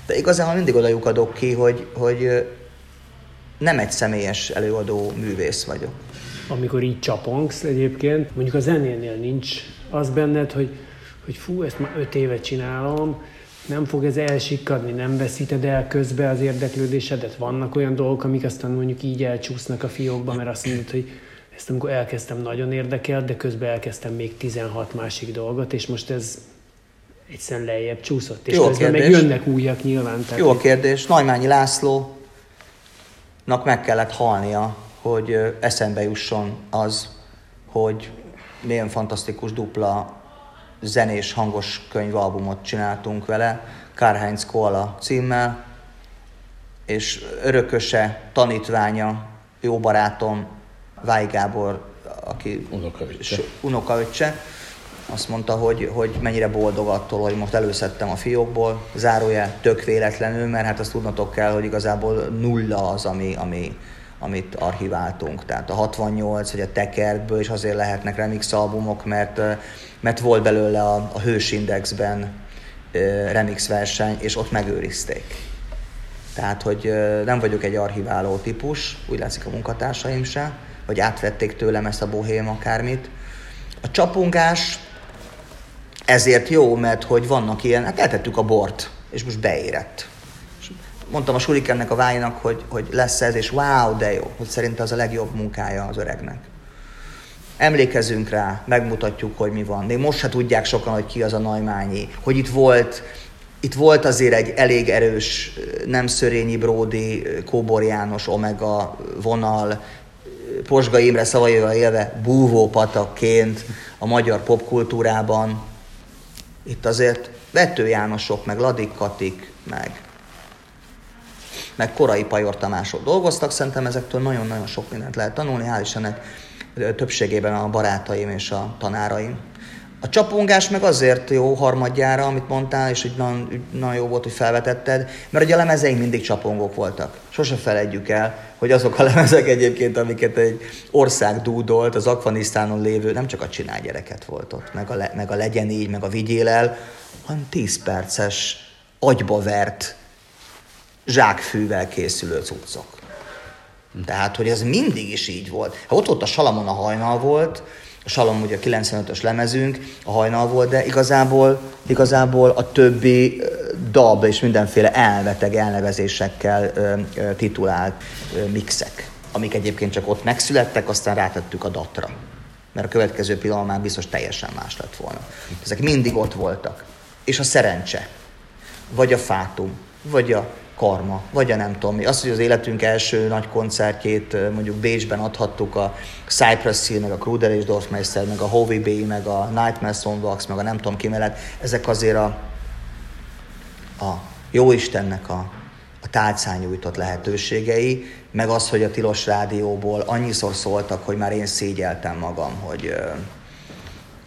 de igazából mindig oda lyukadok ki, hogy, hogy nem egy személyes előadó művész vagyok. Amikor így csapongsz egyébként, mondjuk a zenénél nincs az benned, hogy, hogy fú, ezt már öt éve csinálom, nem fog ez elsikkadni, nem veszíted el közbe az érdeklődésedet, vannak olyan dolgok, amik aztán mondjuk így elcsúsznak a fiókba, mert azt mondod, hogy ezt amikor elkezdtem nagyon érdekel, de közben elkezdtem még 16 másik dolgot, és most ez egyszerűen lejjebb csúszott, és Jó közben meg jönnek újak nyilván. Tehát Jó a kérdés. Nagymányi Lászlónak meg kellett halnia, hogy eszembe jusson az, hogy milyen fantasztikus dupla zenés hangos könyvalbumot csináltunk vele, Karl-Heinz Koala címmel, és örököse, tanítványa, jó barátom, Váj Gábor, aki Unokaöccse. unokaöccse, azt mondta, hogy, hogy mennyire boldog attól, hogy most előszedtem a fiókból, zárójel tök véletlenül, mert hát azt tudnatok kell, hogy igazából nulla az, ami, ami, amit archiváltunk. Tehát a 68 vagy a Tekertből is azért lehetnek remix albumok, mert, mert volt belőle a, a ö, remix verseny, és ott megőrizték. Tehát, hogy nem vagyok egy archiváló típus, úgy látszik a munkatársaim se, vagy átvették tőlem ezt a bohém akármit. A csapongás ezért jó, mert hogy vannak ilyen, hát eltettük a bort, és most beérett. Mondtam a surikennek a vájnak, hogy, hogy lesz ez, és wow, de jó, hogy szerinte az a legjobb munkája az öregnek. Emlékezünk rá, megmutatjuk, hogy mi van. Még most se tudják sokan, hogy ki az a Najmányi. Hogy itt volt, itt volt azért egy elég erős, nem Szörényi Bródi, Kóbor János, Omega vonal, Posga Imre szavaival élve búvópatakként a magyar popkultúrában. Itt azért Vető Jánosok, meg Ladik Katik, meg meg korai Pajor Tamások dolgoztak, szerintem ezektől nagyon-nagyon sok mindent lehet tanulni, hál' Istennek többségében a barátaim és a tanáraim. A csapongás meg azért jó harmadjára, amit mondtál, és hogy nagyon, nagyon jó volt, hogy felvetetted, mert ugye a lemezeink mindig csapongók voltak. Sose felejtjük el, hogy azok a lemezek egyébként, amiket egy ország dúdolt, az Afganisztánon lévő, nem csak a csinál gyereket volt ott, meg a, le, meg a legyen így, meg a vigyél el, hanem 10 perces, agyba vert, zsákfűvel készülő cuccok. Tehát, hogy ez mindig is így volt. Ha ott volt a Salamon a hajnal volt, a Salom ugye a 95-ös lemezünk, a hajnal volt, de igazából, igazából a többi dab és mindenféle elveteg elnevezésekkel titulált mixek, amik egyébként csak ott megszülettek, aztán rátettük a datra. Mert a következő pillanatban már biztos teljesen más lett volna. Ezek mindig ott voltak. És a szerencse, vagy a fátum, vagy a karma, vagy a nem tudom mi. Az, hogy az életünk első nagy koncertjét mondjuk Bécsben adhattuk a Cypress Hill, meg a Kruder és Dorfmeister, meg a Hovey Bay, meg a Nightmare Soundbox, meg a nem tudom ki mellett, ezek azért a, a Jóistennek a, a tálcán nyújtott lehetőségei, meg az, hogy a Tilos Rádióból annyiszor szóltak, hogy már én szégyeltem magam, hogy,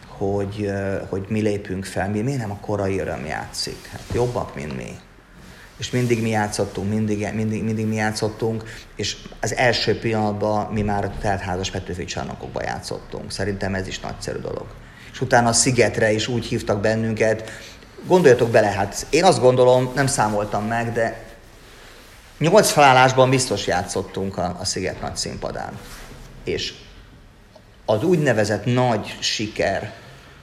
hogy, hogy mi lépünk fel, mi, miért nem a korai öröm játszik? Hát jobbak, mint mi és mindig mi játszottunk, mindig, mindig, mindig mi játszottunk, és az első pillanatban mi már a teltházas Petőfi csarnokokban játszottunk. Szerintem ez is nagyszerű dolog. És utána a Szigetre is úgy hívtak bennünket, gondoljatok bele, hát én azt gondolom, nem számoltam meg, de nyolc felállásban biztos játszottunk a, a Sziget nagy színpadán. És az úgynevezett nagy siker,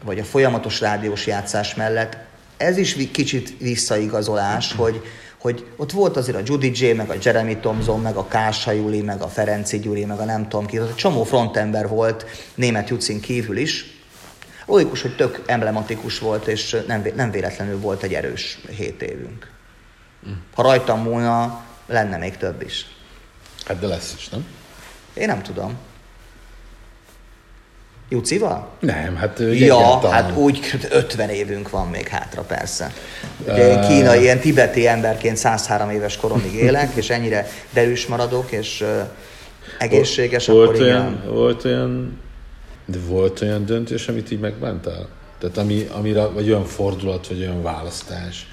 vagy a folyamatos rádiós játszás mellett ez is kicsit visszaigazolás, hogy, hogy ott volt azért a Judy J, meg a Jeremy Thompson, meg a Kása Juli, meg a Ferenci Gyuri, meg a nem tudom ki, egy csomó frontember volt német Jucin kívül is. Logikus, hogy tök emblematikus volt, és nem, nem véletlenül volt egy erős hét évünk. Ha rajtam múlna, lenne még több is. Hát de lesz is, nem? Én nem tudom. Jucival? Nem, hát Ja, egyáltalán. hát úgy 50 évünk van még hátra, persze. Ugye én kínai, ilyen tibeti emberként 103 éves koromig élek, és ennyire derűs maradok, és egészséges, volt akkor olyan, igen. Volt olyan, de volt olyan döntés, amit így megbántál? Tehát ami, amire, vagy olyan fordulat, vagy olyan választás,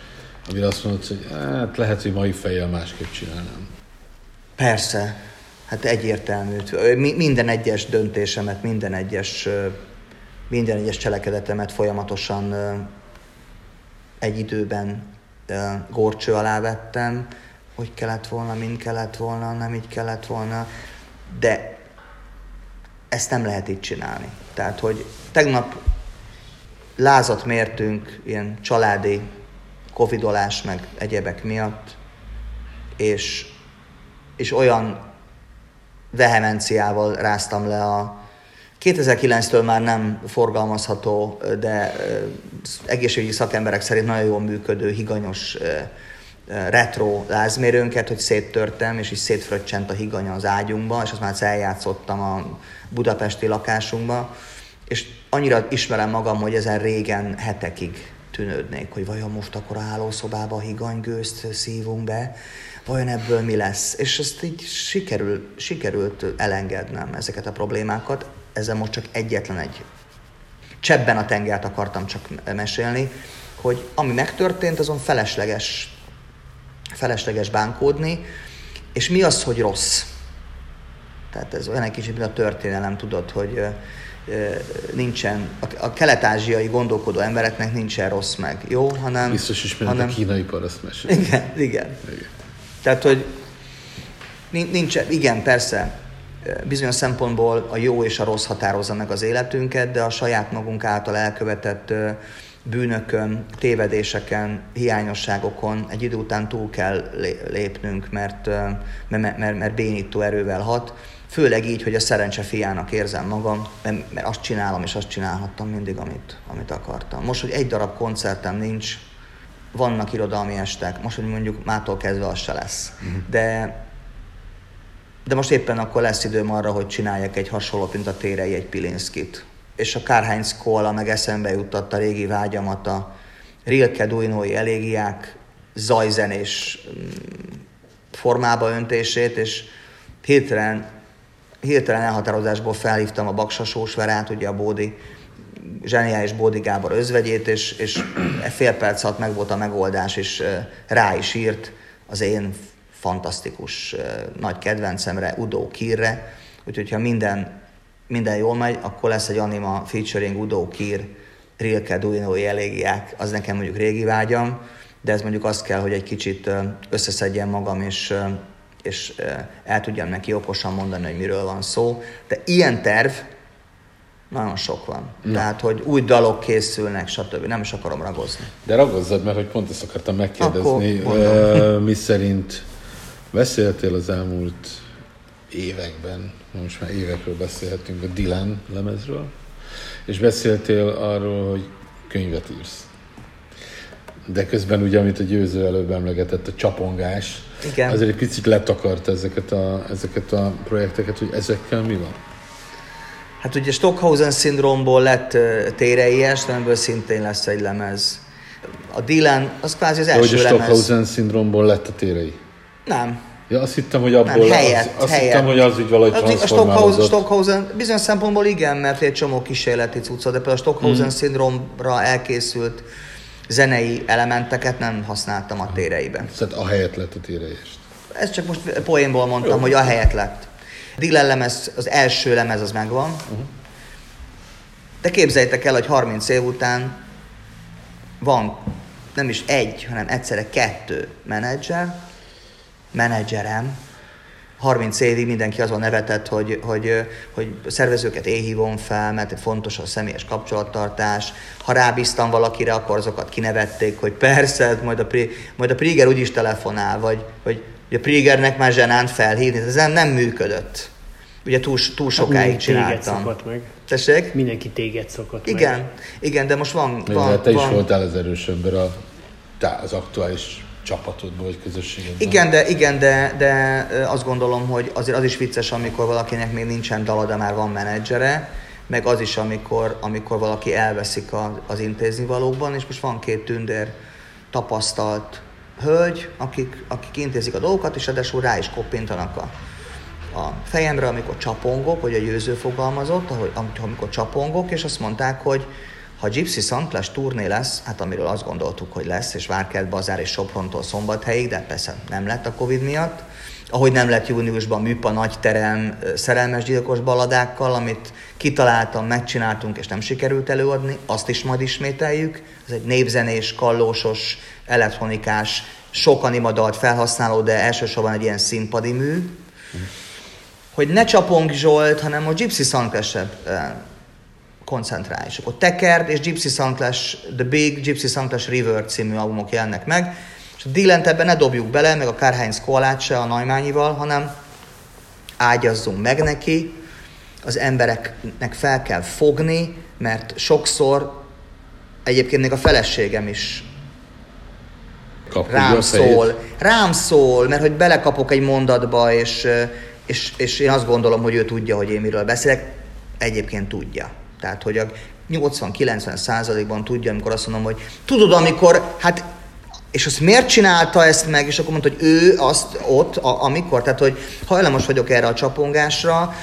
amire azt mondod, hogy hát lehet, hogy mai fejjel másképp csinálnám. Persze, Hát egyértelmű. Minden egyes döntésemet, minden egyes, minden egyes cselekedetemet folyamatosan egy időben górcső alá vettem, hogy kellett volna, mind kellett volna, nem így kellett volna, de ezt nem lehet így csinálni. Tehát, hogy tegnap lázat mértünk ilyen családi covidolás meg egyebek miatt, és, és olyan vehemenciával ráztam le a 2009-től már nem forgalmazható, de egészségügyi szakemberek szerint nagyon jól működő, higanyos retro lázmérőnket, hogy széttörtem, és is szétfröccsent a higanya az ágyunkba, és azt már eljátszottam a budapesti lakásunkba, és annyira ismerem magam, hogy ezen régen hetekig tűnődnék, hogy vajon most akkor a hálószobába a higanygőzt szívunk be, vajon ebből mi lesz. És ezt így sikerül, sikerült elengednem ezeket a problémákat. Ezzel most csak egyetlen egy csebben a tengert akartam csak mesélni, hogy ami megtörtént, azon felesleges, felesleges bánkódni, és mi az, hogy rossz? Tehát ez olyan egy kicsit, mint a történelem, tudod, hogy nincsen, a kelet-ázsiai gondolkodó embereknek nincsen rossz meg, jó, hanem... Biztos is, hanem, a kínai paraszt mesél. Igen, igen, igen. Tehát, hogy nincs, igen, persze, bizonyos szempontból a jó és a rossz határozza meg az életünket, de a saját magunk által elkövetett bűnökön, tévedéseken, hiányosságokon egy idő után túl kell lépnünk, mert, mert, mert, mert bénító erővel hat. Főleg így, hogy a szerencse fiának érzem magam, mert, mert azt csinálom és azt csinálhattam mindig, amit, amit akartam. Most, hogy egy darab koncertem nincs, vannak irodalmi estek, most, hogy mondjuk mától kezdve az se lesz. Uh-huh. De, de most éppen akkor lesz időm arra, hogy csináljak egy hasonló, mint a térei, egy Pilinszkit. És a Kárhányz Koala meg eszembe jutott a régi vágyamat, a Rilke Duinói elégiák, zajzenés, mm, formába öntését, és hirtelen, hirtelen elhatározásból felhívtam a Baksasós Verát, ugye a Bódi, zseniális Bódi Gábor özvegyét, és, és fél perc alatt meg volt a megoldás, és rá is írt az én fantasztikus nagy kedvencemre, Udo Kirre, úgyhogy ha minden, minden jól megy, akkor lesz egy anima featuring Udo Kir, Rilke Duinói elégiák, az nekem mondjuk régi vágyam, de ez mondjuk azt kell, hogy egy kicsit összeszedjem magam, és, és el tudjam neki okosan mondani, hogy miről van szó. De ilyen terv nagyon sok van. Na. Tehát, hogy új dalok készülnek, stb. Nem is akarom ragozni. De ragozzad, mert hogy pont ezt akartam megkérdezni, uh, mi szerint beszéltél az elmúlt években, most már évekről beszélhetünk a Dylan lemezről, és beszéltél arról, hogy könyvet írsz. De közben ugye, amit a győző előbb emlegetett, a csapongás, Igen. azért egy picit letakart ezeket a, ezeket a projekteket, hogy ezekkel mi van? Hát ugye Stockhausen szindrómból lett téreies, amiből szintén lesz egy lemez. A Dylan, az kvázi az első lemez. Hogy a Stockhausen szindrómból lett a térei? Nem. Ja, azt hittem, hogy abból, nem, helyett, azt, azt helyett. hittem, hogy az úgy valahogy. A Stockhausen, bizonyos szempontból igen, mert egy csomó kísérleti cucca, de például a Stockhausen mm. szindrómra elkészült zenei elementeket nem használtam a téreiben. Tehát a helyet lett a téreiest. Ez csak most poénból mondtam, Jó. hogy a helyet lett. Dylan lemez, az első lemez az megvan. Uh-huh. De képzeljétek el, hogy 30 év után van nem is egy, hanem egyszerre kettő menedzser, menedzserem, 30 évig mindenki azon nevetett, hogy, hogy, hogy szervezőket éhívom fel, mert fontos a személyes kapcsolattartás. Ha rábíztam valakire, akkor azokat kinevették, hogy persze, majd a, majd a Priger úgyis telefonál, vagy, vagy a Prigernek már zsenánt felhívni. Ez nem, nem működött. Ugye túl, túl hát sokáig hát csináltam. meg. Tessék? Mindenki téged szokott igen, meg. Igen, de most van... van van te van, is voltál az erős ember a, az aktuális csapatodban, vagy közösségedben. Igen, de, igen de, de azt gondolom, hogy azért az is vicces, amikor valakinek még nincsen dala, de már van menedzsere, meg az is, amikor, amikor valaki elveszik az, az intéznivalókban, és most van két tündér tapasztalt hölgy, akik, akik intézik a dolgokat, és ráadásul rá is koppintanak a, a fejemre, amikor csapongok, vagy a győző fogalmazott, ahogy, amikor csapongok, és azt mondták, hogy ha Gypsy Szanklas turné lesz, hát amiről azt gondoltuk, hogy lesz, és Várkert Bazár és Soprontól Szombathelyig, de persze nem lett a Covid miatt, ahogy nem lett júniusban Műpa nagy terem szerelmes gyilkos baladákkal, amit kitaláltam, megcsináltunk, és nem sikerült előadni, azt is majd ismételjük. Ez egy népzenés, kallósos, elektronikás, sok animadalt felhasználó, de elsősorban egy ilyen színpadi mű. Hogy ne Csapong Zsolt, hanem a Gypsy Szanklasebb koncentrálj. És akkor Tekerd és Gypsy Sunclash, The Big Gypsy Sunclash River című albumok jelennek meg, és a Dylan ebben ne dobjuk bele, meg a Karl-Heinz Koalát se a Naimányival, hanem ágyazzunk meg neki, az embereknek fel kell fogni, mert sokszor egyébként még a feleségem is Kap rám szól. Rám szól, mert hogy belekapok egy mondatba, és, és, és én azt gondolom, hogy ő tudja, hogy én miről beszélek. Egyébként tudja. Tehát, hogy a 80-90 százalékban tudja, amikor azt mondom, hogy tudod, amikor, hát és azt miért csinálta ezt meg, és akkor mondta, hogy ő azt ott, a, amikor, tehát hogy hajlamos vagyok erre a csapongásra,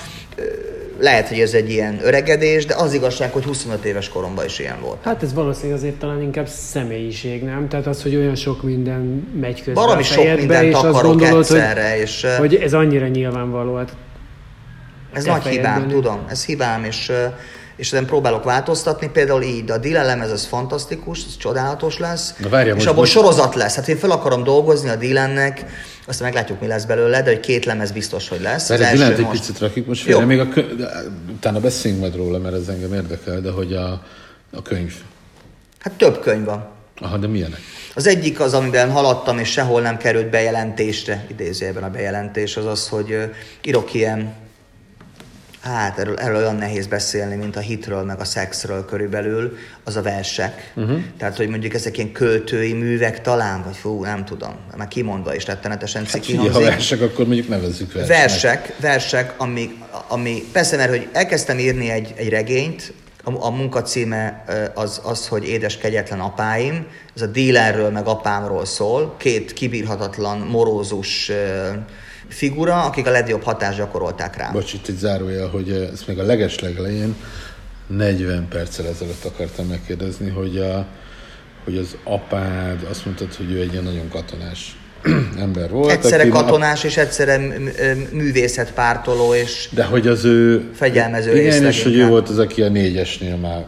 lehet, hogy ez egy ilyen öregedés, de az igazság, hogy 25 éves koromban is ilyen volt. Hát ez valószínűleg azért talán inkább személyiség, nem? Tehát az, hogy olyan sok minden megy közben Valami sok mindent és azt gondolod, egyszerre, hogy, és... Hogy ez annyira nyilvánvaló. Hát ez nagy hibám, tudom, ez hibám, és és ezen próbálok változtatni, például így, de a Dylan lemez az fantasztikus, ez csodálatos lesz, Na várja, és abból most... sorozat lesz. Hát én fel akarom dolgozni a Dylannek, aztán meglátjuk, mi lesz belőle, de hogy két lemez biztos, hogy lesz. Várj, Dylan egy most... picit rakjuk most félre, még a kö... utána beszéljünk majd róla, mert ez engem érdekel, de hogy a, a könyv. Hát több könyv van. Aha, de milyenek? Az egyik az, amiben haladtam, és sehol nem került bejelentésre, idézőjelben a bejelentés, az az, hogy írok ilyen Hát erről, erről olyan nehéz beszélni, mint a hitről, meg a szexről körülbelül, az a versek. Uh-huh. Tehát, hogy mondjuk ezek ilyen költői művek talán, vagy fú, nem tudom, már kimondva is rettenetesen hát ciki Ha versek, akkor mondjuk nevezzük versek. Versek, versek, ami, ami persze, mert hogy elkezdtem írni egy, egy regényt, a, a munka címe az, az, hogy édes kegyetlen apáim, ez a dílerről meg apámról szól, két kibírhatatlan, morózus figura, akik a legjobb hatást gyakorolták rám. Bocs, itt egy zárója, hogy ezt még a legeslegelején 40 perccel ezelőtt akartam megkérdezni, hogy, a, hogy az apád azt mondtad, hogy ő egy ilyen nagyon katonás ember volt. Egyszerre katonás, a... és egyszerre művészetpártoló, és De hogy az ő... Fegyelmező Igen, és hogy ő volt az, aki a négyesnél már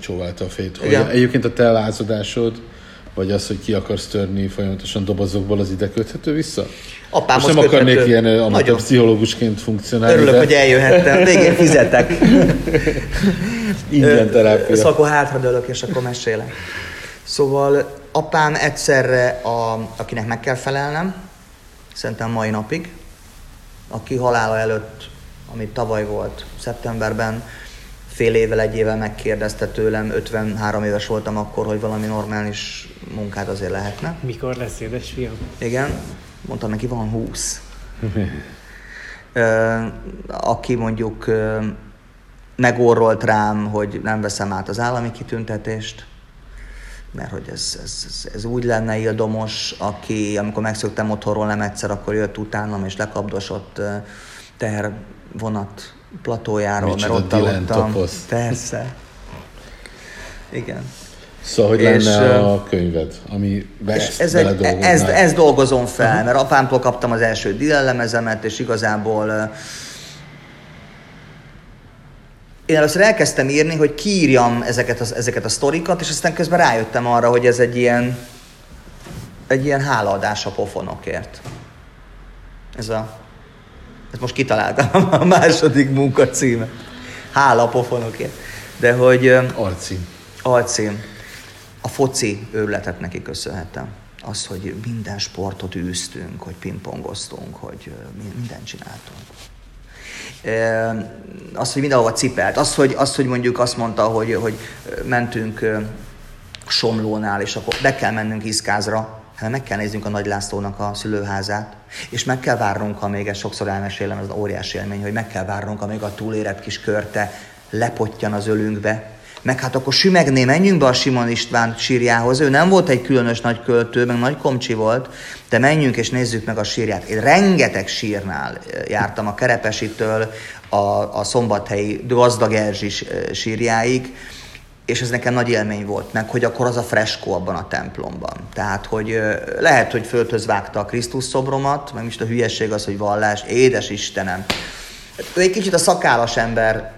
csóválta a fejét. Hogy egyébként a te lázadásod, vagy az, hogy ki akarsz törni folyamatosan dobozokból, az ide köthető vissza? Apám Most nem akarnék köthető. ilyen amatőr pszichológusként funkcionálni. Örülök, de... hogy eljöhettem. Végén fizetek. Ingyen terápia. Szóval akkor hátradőlök, és akkor mesélek. Szóval apám egyszerre, a, akinek meg kell felelnem, szerintem mai napig, aki halála előtt, ami tavaly volt, szeptemberben, fél évvel, egy évvel megkérdezte tőlem, 53 éves voltam akkor, hogy valami normális munkát azért lehetne. Mikor lesz édesfiam? Igen, mondtam neki, van 20. aki mondjuk megorrolt rám, hogy nem veszem át az állami kitüntetést, mert hogy ez, ez, ez, ez úgy lenne ildomos, aki, amikor megszöktem otthonról nem egyszer, akkor jött utánam és lekapdosott tehervonat platójáról, Micsoda mert ott aludtam. Persze. Igen. Szóval, hogy és, lenne a könyved, ami ez, egy, ez, ez dolgozom fel, uh-huh. mert apámtól kaptam az első dilellemezemet, és igazából én először elkezdtem írni, hogy kiírjam ezeket a, ezeket a sztorikat, és aztán közben rájöttem arra, hogy ez egy ilyen, egy ilyen hálaadás a pofonokért. Ez a, ez most kitaláltam a második munka címe. Hála a pofonokért. De hogy... Alcím. Alcím. A foci őrületet neki köszönhetem. Az, hogy minden sportot űztünk, hogy pingpongoztunk, hogy mindent csináltunk az, hogy mindenhova cipelt, az, hogy, az, hogy mondjuk azt mondta, hogy, hogy mentünk Somlónál, és akkor be kell mennünk Iszkázra, hát meg kell néznünk a Nagy Lászlónak a szülőházát, és meg kell várnunk, ha még ezt sokszor elmesélem, az óriási élmény, hogy meg kell várnunk, amíg a túlérett kis körte lepottyan az ölünkbe, meg hát akkor sümegné, menjünk be a Simon István sírjához. Ő nem volt egy különös nagy költő, meg nagy komcsi volt, de menjünk és nézzük meg a sírját. Én rengeteg sírnál jártam a Kerepesitől a, a szombathelyi gazdag Erzsi sírjáig, és ez nekem nagy élmény volt, meg hogy akkor az a freskó abban a templomban. Tehát, hogy lehet, hogy földhöz vágta a Krisztus szobromat, meg most a hülyeség az, hogy vallás, édes Istenem. Egy kicsit a szakállas ember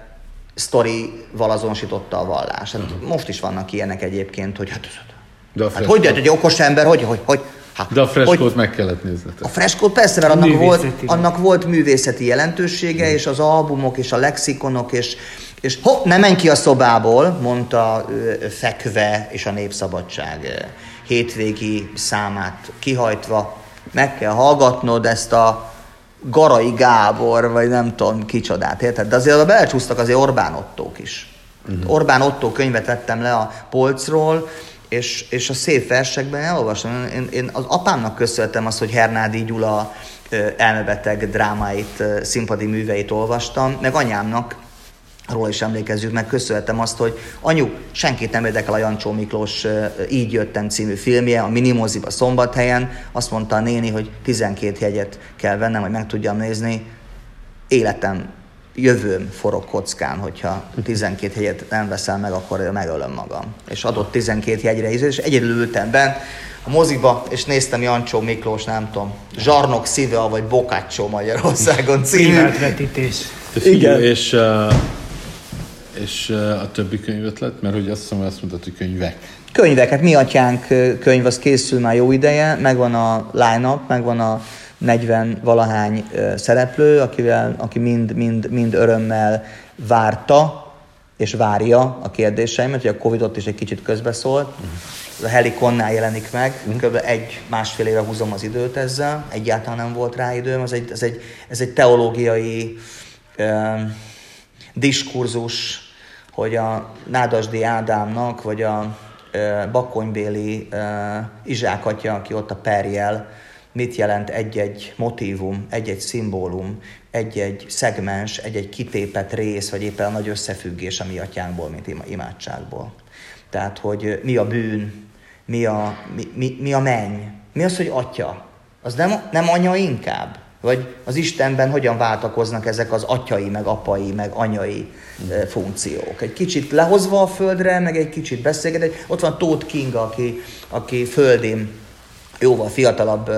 sztorival azonosította a vallás. Hát uh-huh. Most is vannak ilyenek egyébként, hogy hát, De a hát hogy hogy egy okos ember, hogy, hogy, hogy Hát, De a freskót hogy, meg kellett nézni. A freskót persze, mert annak volt, annak volt művészeti jelentősége, mm. és az albumok, és a lexikonok, és, és hopp, ne menj ki a szobából, mondta ö, fekve, és a Népszabadság hétvégi számát kihajtva, meg kell hallgatnod ezt a Garai Gábor, vagy nem tudom kicsodát, érted? De azért a belecsúsztak azért Orbán Ottók is. Uh-huh. Orbán Ottó könyvet vettem le a polcról, és, és a szép versekben elolvastam. Én, én az apámnak köszönhetem azt, hogy Hernádi Gyula elmebeteg drámáit, színpadi műveit olvastam, meg anyámnak, Róla is emlékezzük meg, köszönhetem azt, hogy anyu, senkit nem érdekel a Jancsó Miklós Így jöttem című filmje, a Minimoziba szombathelyen. Azt mondta a néni, hogy 12 jegyet kell vennem, hogy meg tudjam nézni. Életem, jövőm forog kockán, hogyha 12 jegyet nem veszel meg, akkor megölöm magam. És adott 12 jegyre is, és egyedül ültem bent a moziba, és néztem Jancsó Miklós, nem tudom, Zsarnok szíve, vagy Bokácsó Magyarországon című. vetítés. Igen. És uh és a többi könyvötlet? Mert hogy azt hiszem, azt mondtad, hogy könyvek. Könyvek, hát mi atyánk könyv, az készül már jó ideje, megvan a line-up, megvan a 40 valahány szereplő, akivel, aki mind, mind, mind örömmel várta, és várja a kérdéseimet, hogy a Covid-ot is egy kicsit közbeszólt. Uh-huh. A Helikonnál jelenik meg, uh-huh. kb. egy, másfél éve húzom az időt ezzel, egyáltalán nem volt rá időm, ez egy, ez egy, ez egy teológiai uh, diskurzus, hogy a Nádasdi Ádámnak, vagy a Bakonybéli Izsák atya, aki ott a perjel mit jelent egy-egy motívum, egy-egy szimbólum, egy-egy szegmens, egy-egy kitépet rész, vagy éppen a nagy összefüggés a mi atyánkból, mint imádságból. Tehát, hogy mi a bűn, mi a, mi, mi, mi a menny, mi az, hogy atya. Az nem, nem anya inkább? Vagy az Istenben hogyan váltakoznak ezek az atyai, meg apai, meg anyai mm. funkciók. Egy kicsit lehozva a földre, meg egy kicsit beszélget. Ott van Tóth King, aki, aki földén jóval fiatalabb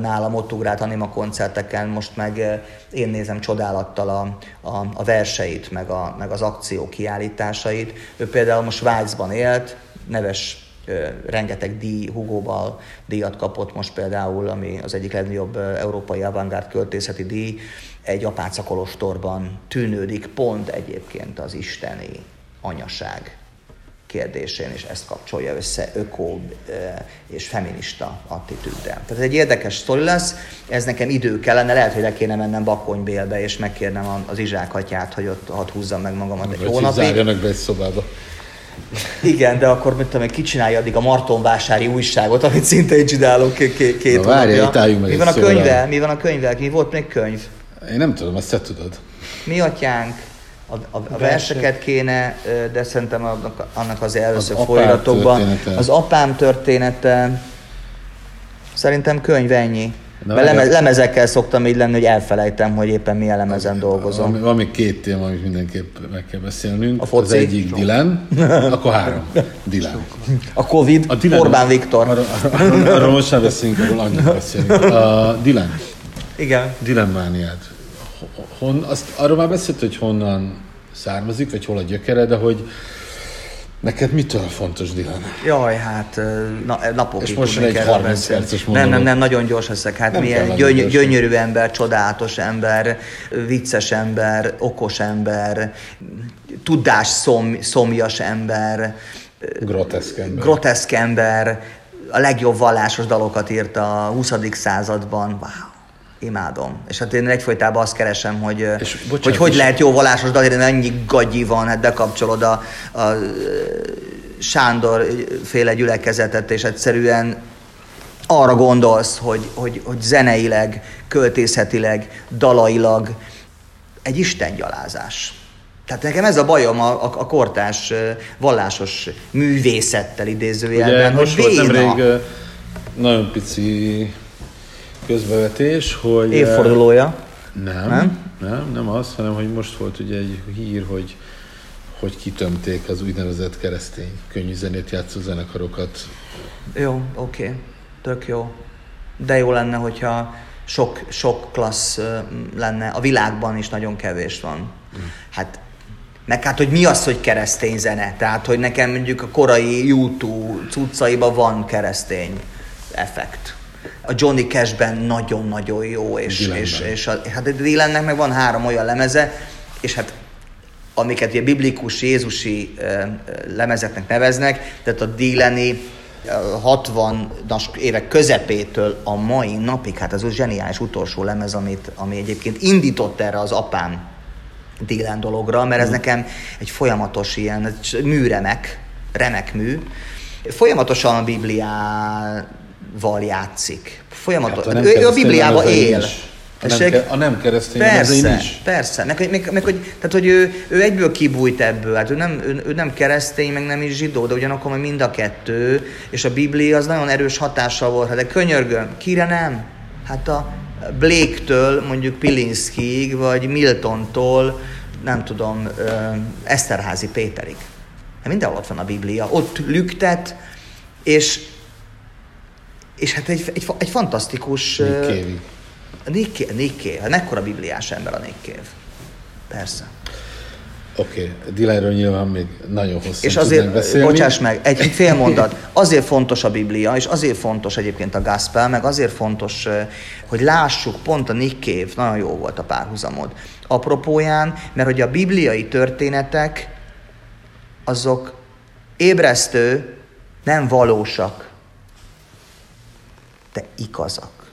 nálam ott ugrált anima koncerteken, most meg én nézem csodálattal a, a, a verseit, meg, a, meg az akció kiállításait. Ő például most Svájcban élt, neves rengeteg díj, Hugóval díjat kapott most például, ami az egyik legnagyobb európai avantgárd költészeti díj, egy apácakolostorban tűnődik pont egyébként az isteni anyaság kérdésén, és ezt kapcsolja össze öko és feminista attitűddel. Tehát egy érdekes sztori lesz, ez nekem idő kellene, lehet, hogy le kéne mennem Bakonybélbe, és megkérnem az Izsák atyát, hogy ott hadd húzzam meg magamat egy hónapig. Zárjanak be egy szobába. Igen, de akkor mit tudom, kicsinálja addig a Martonvásári újságot, amit szinte én csinálok két, két Na, várja, meg Mi van a könyve? Mi van a könyve? Mi volt még könyv? Én nem tudom, azt te tudod. Mi atyánk? A, a, a verseket kéne, de szerintem annak, annak az először az. Az apám története, szerintem könyv ennyi. Na, Mert lemez, lemezekkel szoktam így lenni, hogy elfelejtem, hogy éppen milyen lemezen dolgozom. Van, van még két téma, amit mindenképp meg kell beszélnünk. A foci. Az egyik Sok. Dylan, akkor három. Dylan. A Covid, a Dylan, Orbán Viktor. Arról, arról, arról most sem beszélünk, arról annyit beszélünk. A Dylan. Igen. Dylan mániád. Hon, azt, arról már beszélt, hogy honnan származik, vagy hol a gyökere, de hogy Neked mitől fontos, Dylan? Jaj, hát na, napokig És most egy 30 perces Nem, nem, nem, nagyon gyors leszek. Hát nem milyen gyöny- gyönyörű ember, csodálatos ember, vicces ember, okos ember, tudás szom, szomjas ember, groteszk ember. groteszk ember, a legjobb vallásos dalokat írt a 20. században. Wow imádom. És hát én egyfolytában azt keresem, hogy és, bocsánat, hogy, hogy lehet jó vallásos dal, de ennyi gagyi van, hát bekapcsolod a, a Sándor féle gyülekezetet, és egyszerűen arra gondolsz, hogy, hogy, hogy zeneileg, költészetileg, dalailag egy istengyalázás. Tehát nekem ez a bajom a, a, a kortás vallásos művészettel idézőjelben, Ugye, hogy most volt nemrég nagyon pici közbevetés, hogy... Évfordulója. Nem, nem, nem, nem az, hanem hogy most volt ugye egy hír, hogy hogy kitömték az úgynevezett keresztény könnyű zenét játszó zenekarokat. Jó, oké, okay. tök jó. De jó lenne, hogyha sok, sok klassz lenne. A világban is nagyon kevés van. Mm. Hát meg hát, hogy mi az, hogy keresztény zene? Tehát, hogy nekem mondjuk a korai YouTube cuccaiban van keresztény effekt a Johnny Cashben nagyon-nagyon jó, és, és, és a, hát a Dylannek meg van három olyan lemeze, és hát amiket ugye biblikus, jézusi lemezeknek neveznek, tehát a Dylani 60-as évek közepétől a mai napig, hát az a zseniális utolsó lemez, amit, ami egyébként indított erre az apám Dylan dologra, mert ez mm. nekem egy folyamatos ilyen műremek, remek mű. Folyamatosan a Bibliá val játszik. Folyamatosan. Hát, ő, a Bibliába él. A nem, ke, a nem keresztény persze, is. Persze, meg, meg, meg, hogy, tehát, hogy ő, ő egyből kibújt ebből, hát ő nem, ő, ő nem keresztény, meg nem is zsidó, de ugyanakkor meg mind a kettő, és a Biblia az nagyon erős hatással volt. Hát de könyörgöm, kire nem? Hát a Blake-től mondjuk Pilinszkig, vagy Miltontól, nem tudom, Eszterházi Péterig. Hát mindenhol ott van a Biblia. Ott lüktet, és és hát egy, egy, egy fantasztikus... Nick, Nick Cave. Hát mekkora bibliás ember a Cave. Persze. Oké, okay. Dylanről nyilván még nagyon hosszú És azért, beszélni. bocsáss meg, egy, egy fél mondat. Azért fontos a Biblia, és azért fontos egyébként a Gospel, meg azért fontos, hogy lássuk, pont a Nick Cave, nagyon jó volt a párhuzamod, apropóján, mert hogy a bibliai történetek, azok ébresztő, nem valósak de igazak.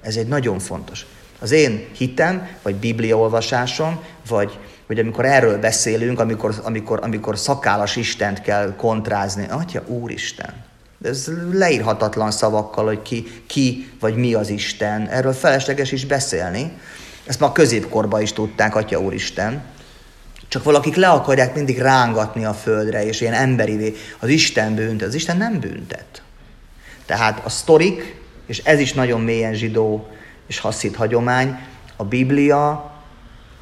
Ez egy nagyon fontos. Az én hitem, vagy bibliaolvasásom, vagy, vagy amikor erről beszélünk, amikor, amikor, amikor szakállas Istent kell kontrázni, Atya Úristen, Ez leírhatatlan szavakkal, hogy ki, ki vagy mi az Isten. Erről felesleges is beszélni. Ezt már a középkorban is tudták, Atya Úristen. Csak valakik le akarják mindig rángatni a földre, és ilyen emberivé. Az Isten büntet. Az Isten nem büntet. Tehát a sztorik, és ez is nagyon mélyen zsidó és haszid hagyomány, a Biblia,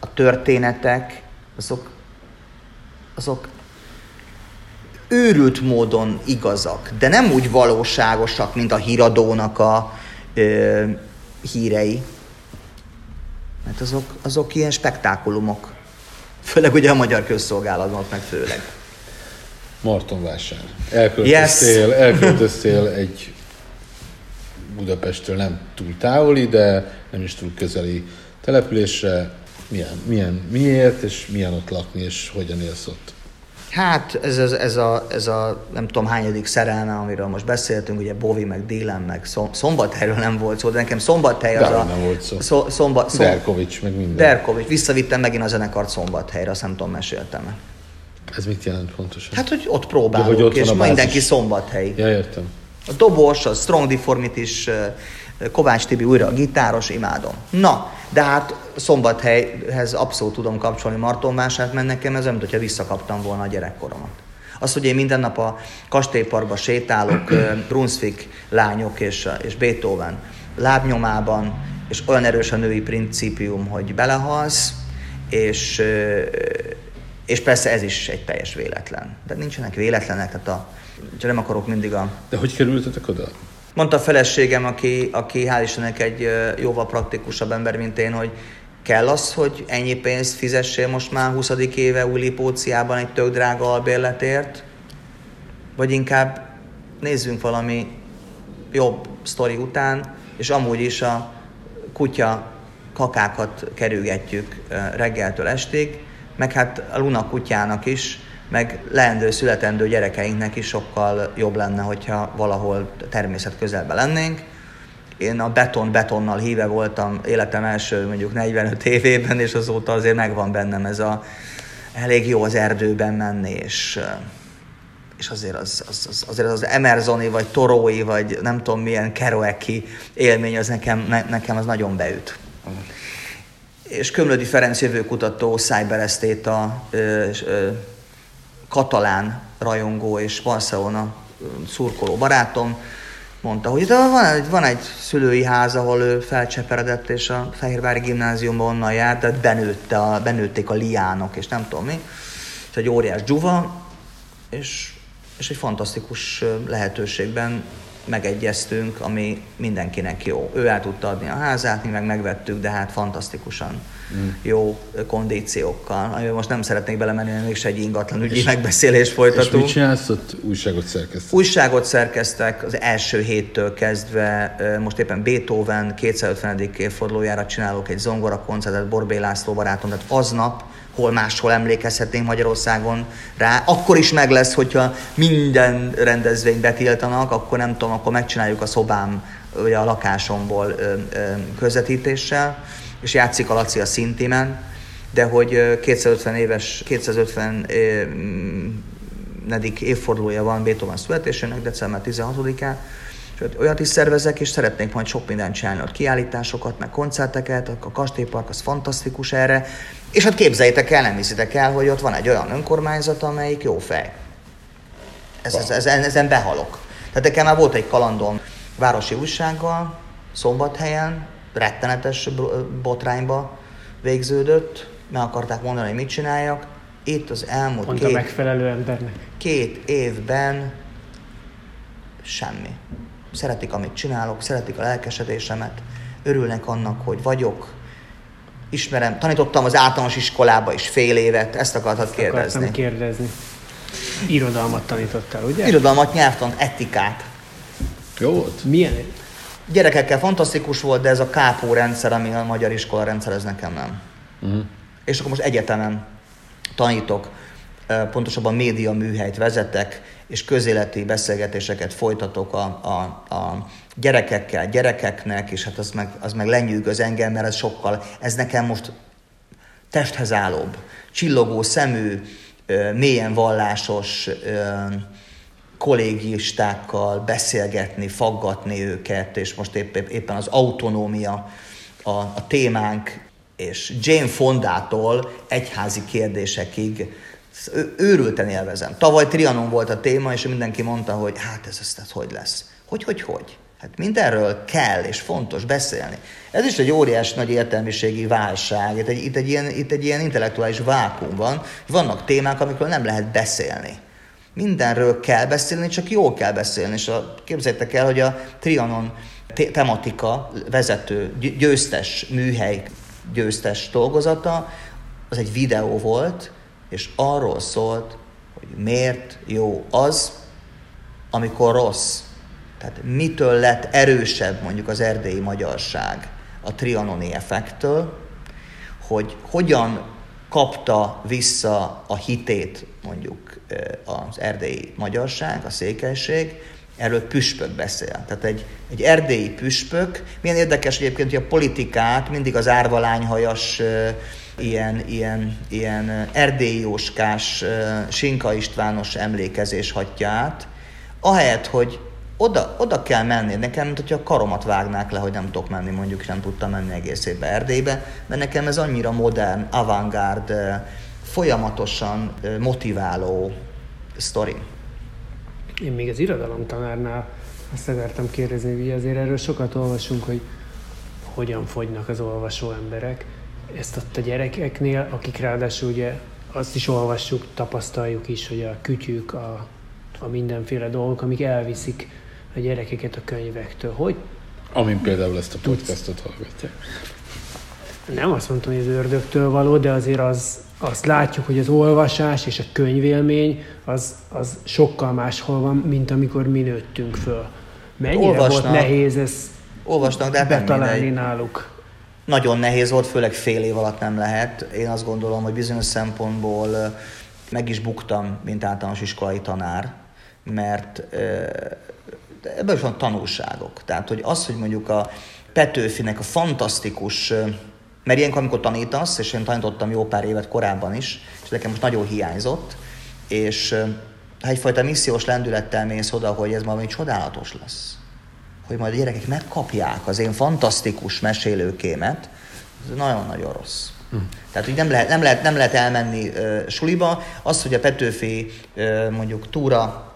a történetek, azok, azok őrült módon igazak, de nem úgy valóságosak, mint a híradónak a ö, hírei. Mert azok, azok ilyen spektákulumok. Főleg ugye a magyar közszolgálatban, meg főleg. Martonvásár. Elköltöztél, yes. elköltöztél egy Budapesttől nem túl távoli, de nem is túl közeli településre. Milyen, milyen, miért, és milyen ott lakni, és hogyan élsz ott? Hát ez, ez, ez, a, ez a nem tudom hányadik szerelme, amiről most beszéltünk, ugye Bovi, meg Délen, meg Szombathelyről nem volt szó, de nekem Szombathely az de a... nem volt szó. Szó, szomba, szom, Derkovics, meg minden. Derkovics. Visszavittem megint a zenekart Szombathelyre, azt nem tudom, meséltem -e. Ez mit jelent pontosan? Hát, hogy ott próbálunk, ja, hogy ott és mindenki Szombathely. Ja, értem. A dobos, a Strong Deformity is, Kovács Tibi újra a gitáros, imádom. Na, de hát Szombathelyhez abszolút tudom kapcsolni Martonvását, mert nekem ez olyan, hogyha visszakaptam volna a gyerekkoromat. Az, hogy én minden nap a kastélyparkba sétálok, Brunswick lányok és, és Beethoven lábnyomában, és olyan erős a női principium, hogy belehalsz, és, és persze ez is egy teljes véletlen. De nincsenek véletlenek, tehát a, nem akarok mindig a... De hogy kerültetek oda? Mondta a feleségem, aki, aki hál' Istennek egy jóval praktikusabb ember, mint én, hogy kell az, hogy ennyi pénzt fizessél most már 20. éve új Lipóciában egy tök drága albérletért, vagy inkább nézzünk valami jobb sztori után, és amúgy is a kutya kakákat kerülgetjük reggeltől estig, meg hát a Luna kutyának is meg leendő, születendő gyerekeinknek is sokkal jobb lenne, hogyha valahol természet közelben lennénk. Én a beton betonnal híve voltam életem első mondjuk 45 évében, és azóta azért megvan bennem ez a elég jó az erdőben menni, és, és azért az, az, az, azért az Emersoni, vagy Torói, vagy nem tudom milyen Kerouaki élmény, az nekem, ne, nekem az nagyon beüt. És Kömlödi Ferenc jövőkutató, cyberesztéta, katalán rajongó és Barcelona szurkoló barátom mondta, hogy van egy, van egy szülői ház, ahol ő felcseperedett, és a Fehérvári gimnáziumban onnan járt, de benőtte a, benőtték a liánok, és nem tudom mi. És egy óriás dzsuva, és, és egy fantasztikus lehetőségben megegyeztünk, ami mindenkinek jó. Ő el tudta adni a házát, mi meg megvettük, de hát fantasztikusan mm. jó kondíciókkal. Amiben most nem szeretnék belemenni, mert mégis egy ingatlan ügyi és, megbeszélés folytatunk. És mit csinálsz ott? Újságot szerkesztek? Újságot szerkeztek az első héttől kezdve. Most éppen Beethoven 250. évfordulójára csinálok egy zongora koncertet Borbé László barátom, tehát aznap hol máshol emlékezhetnénk Magyarországon rá. Akkor is meg lesz, hogyha minden rendezvényt betiltanak, akkor nem tudom, akkor megcsináljuk a szobám, vagy a lakásomból ö, ö, közvetítéssel, és játszik a Laci a szintimen, de hogy 250 éves, 250 nedik évfordulója van Beethoven születésének, december 16-án, Sőt, olyat is szervezek, és szeretnék majd sok mindent csinálni, ott kiállításokat, meg koncerteket, a kastélypark az fantasztikus erre, és hát képzeljétek el, nem hiszitek el, hogy ott van egy olyan önkormányzat, amelyik jó fej. Ez, ez, ez, ezen behalok. Tehát nekem már volt egy kalandom városi újsággal, szombathelyen, rettenetes botrányba végződött, meg akarták mondani, hogy mit csináljak. Itt az elmúlt Pont két, megfelelő embernek. két évben semmi. Szeretik, amit csinálok, szeretik a lelkesedésemet, örülnek annak, hogy vagyok, ismerem, tanítottam az általános iskolába is fél évet, ezt akartad ezt kérdezni. Akartam kérdezni. Irodalmat tanítottál, ugye? Irodalmat, nyelvtant, etikát. Jó volt? Milyen? Gyerekekkel fantasztikus volt, de ez a kápó rendszer, ami a magyar iskola rendszer, ez nekem nem. Uh-huh. És akkor most egyetemen tanítok, pontosabban média műhelyt vezetek, és közéleti beszélgetéseket folytatok a, a, a gyerekekkel, gyerekeknek, és hát az meg, az meg lenyűgöz engem, mert ez sokkal, ez nekem most testhez állóbb, csillogó szemű, mélyen vallásos, kollégistákkal beszélgetni, faggatni őket, és most épp, éppen az autonómia a, a témánk, és Jane Fondától egyházi kérdésekig őrülten élvezem. Tavaly Trianon volt a téma, és mindenki mondta, hogy hát ez, ez hogy lesz. Hogy, hogy, hogy? Hát mindenről kell és fontos beszélni. Ez is egy óriás nagy értelmiségi válság. Itt egy, itt egy, ilyen, itt egy ilyen intellektuális vákum van. Vannak témák, amikről nem lehet beszélni. Mindenről kell beszélni, csak jól kell beszélni. És a, képzeljétek el, hogy a Trianon te- tematika vezető, győztes műhely győztes dolgozata, az egy videó volt, és arról szólt, hogy miért jó az, amikor rossz. Tehát mitől lett erősebb mondjuk az erdélyi magyarság a trianoni effektől, hogy hogyan kapta vissza a hitét mondjuk az erdélyi magyarság, a székelység, erről püspök beszél. Tehát egy, egy erdélyi püspök, milyen érdekes egyébként, hogy a politikát mindig az árvalányhajas ilyen, ilyen, ilyen erdélyi jóskás, Sinka Istvános emlékezés hagyja át, ahelyett, hogy oda, oda kell menni, nekem, mint hogyha a karomat vágnák le, hogy nem tudok menni, mondjuk nem tudtam menni egész évben Erdélybe, mert nekem ez annyira modern, avantgárd, folyamatosan motiváló sztori. Én még az irodalomtanárnál azt akartam kérdezni, hogy azért erről sokat olvasunk, hogy hogyan fogynak az olvasó emberek. Ezt ott a gyerekeknél, akik ráadásul ugye azt is olvassuk, tapasztaljuk is, hogy a kütyük, a, a mindenféle dolgok, amik elviszik a gyerekeket a könyvektől. Hogy? Amin például ezt a podcastot hallgatják. Nem azt mondtam, hogy az ördögtől való, de azért az, azt látjuk, hogy az olvasás és a könyvélmény az, az sokkal máshol van, mint amikor mi nőttünk föl. Mennyire Olvasnak, volt nehéz ezt olvasnak, de hát betalálni náluk? Nagyon nehéz volt, főleg fél év alatt nem lehet. Én azt gondolom, hogy bizonyos szempontból meg is buktam, mint általános iskolai tanár, mert ebből is van tanulságok. Tehát, hogy az, hogy mondjuk a Petőfinek a fantasztikus mert ilyenkor, amikor tanítasz, és én tanítottam jó pár évet korábban is, és nekem most nagyon hiányzott, és ha egyfajta missziós lendülettel mész oda, hogy ez valami csodálatos lesz, hogy majd a gyerekek megkapják az én fantasztikus mesélőkémet, ez nagyon-nagyon rossz. Hm. Tehát, hogy nem lehet, nem lehet, nem lehet elmenni uh, suliba. Az, hogy a Petőfi uh, mondjuk túra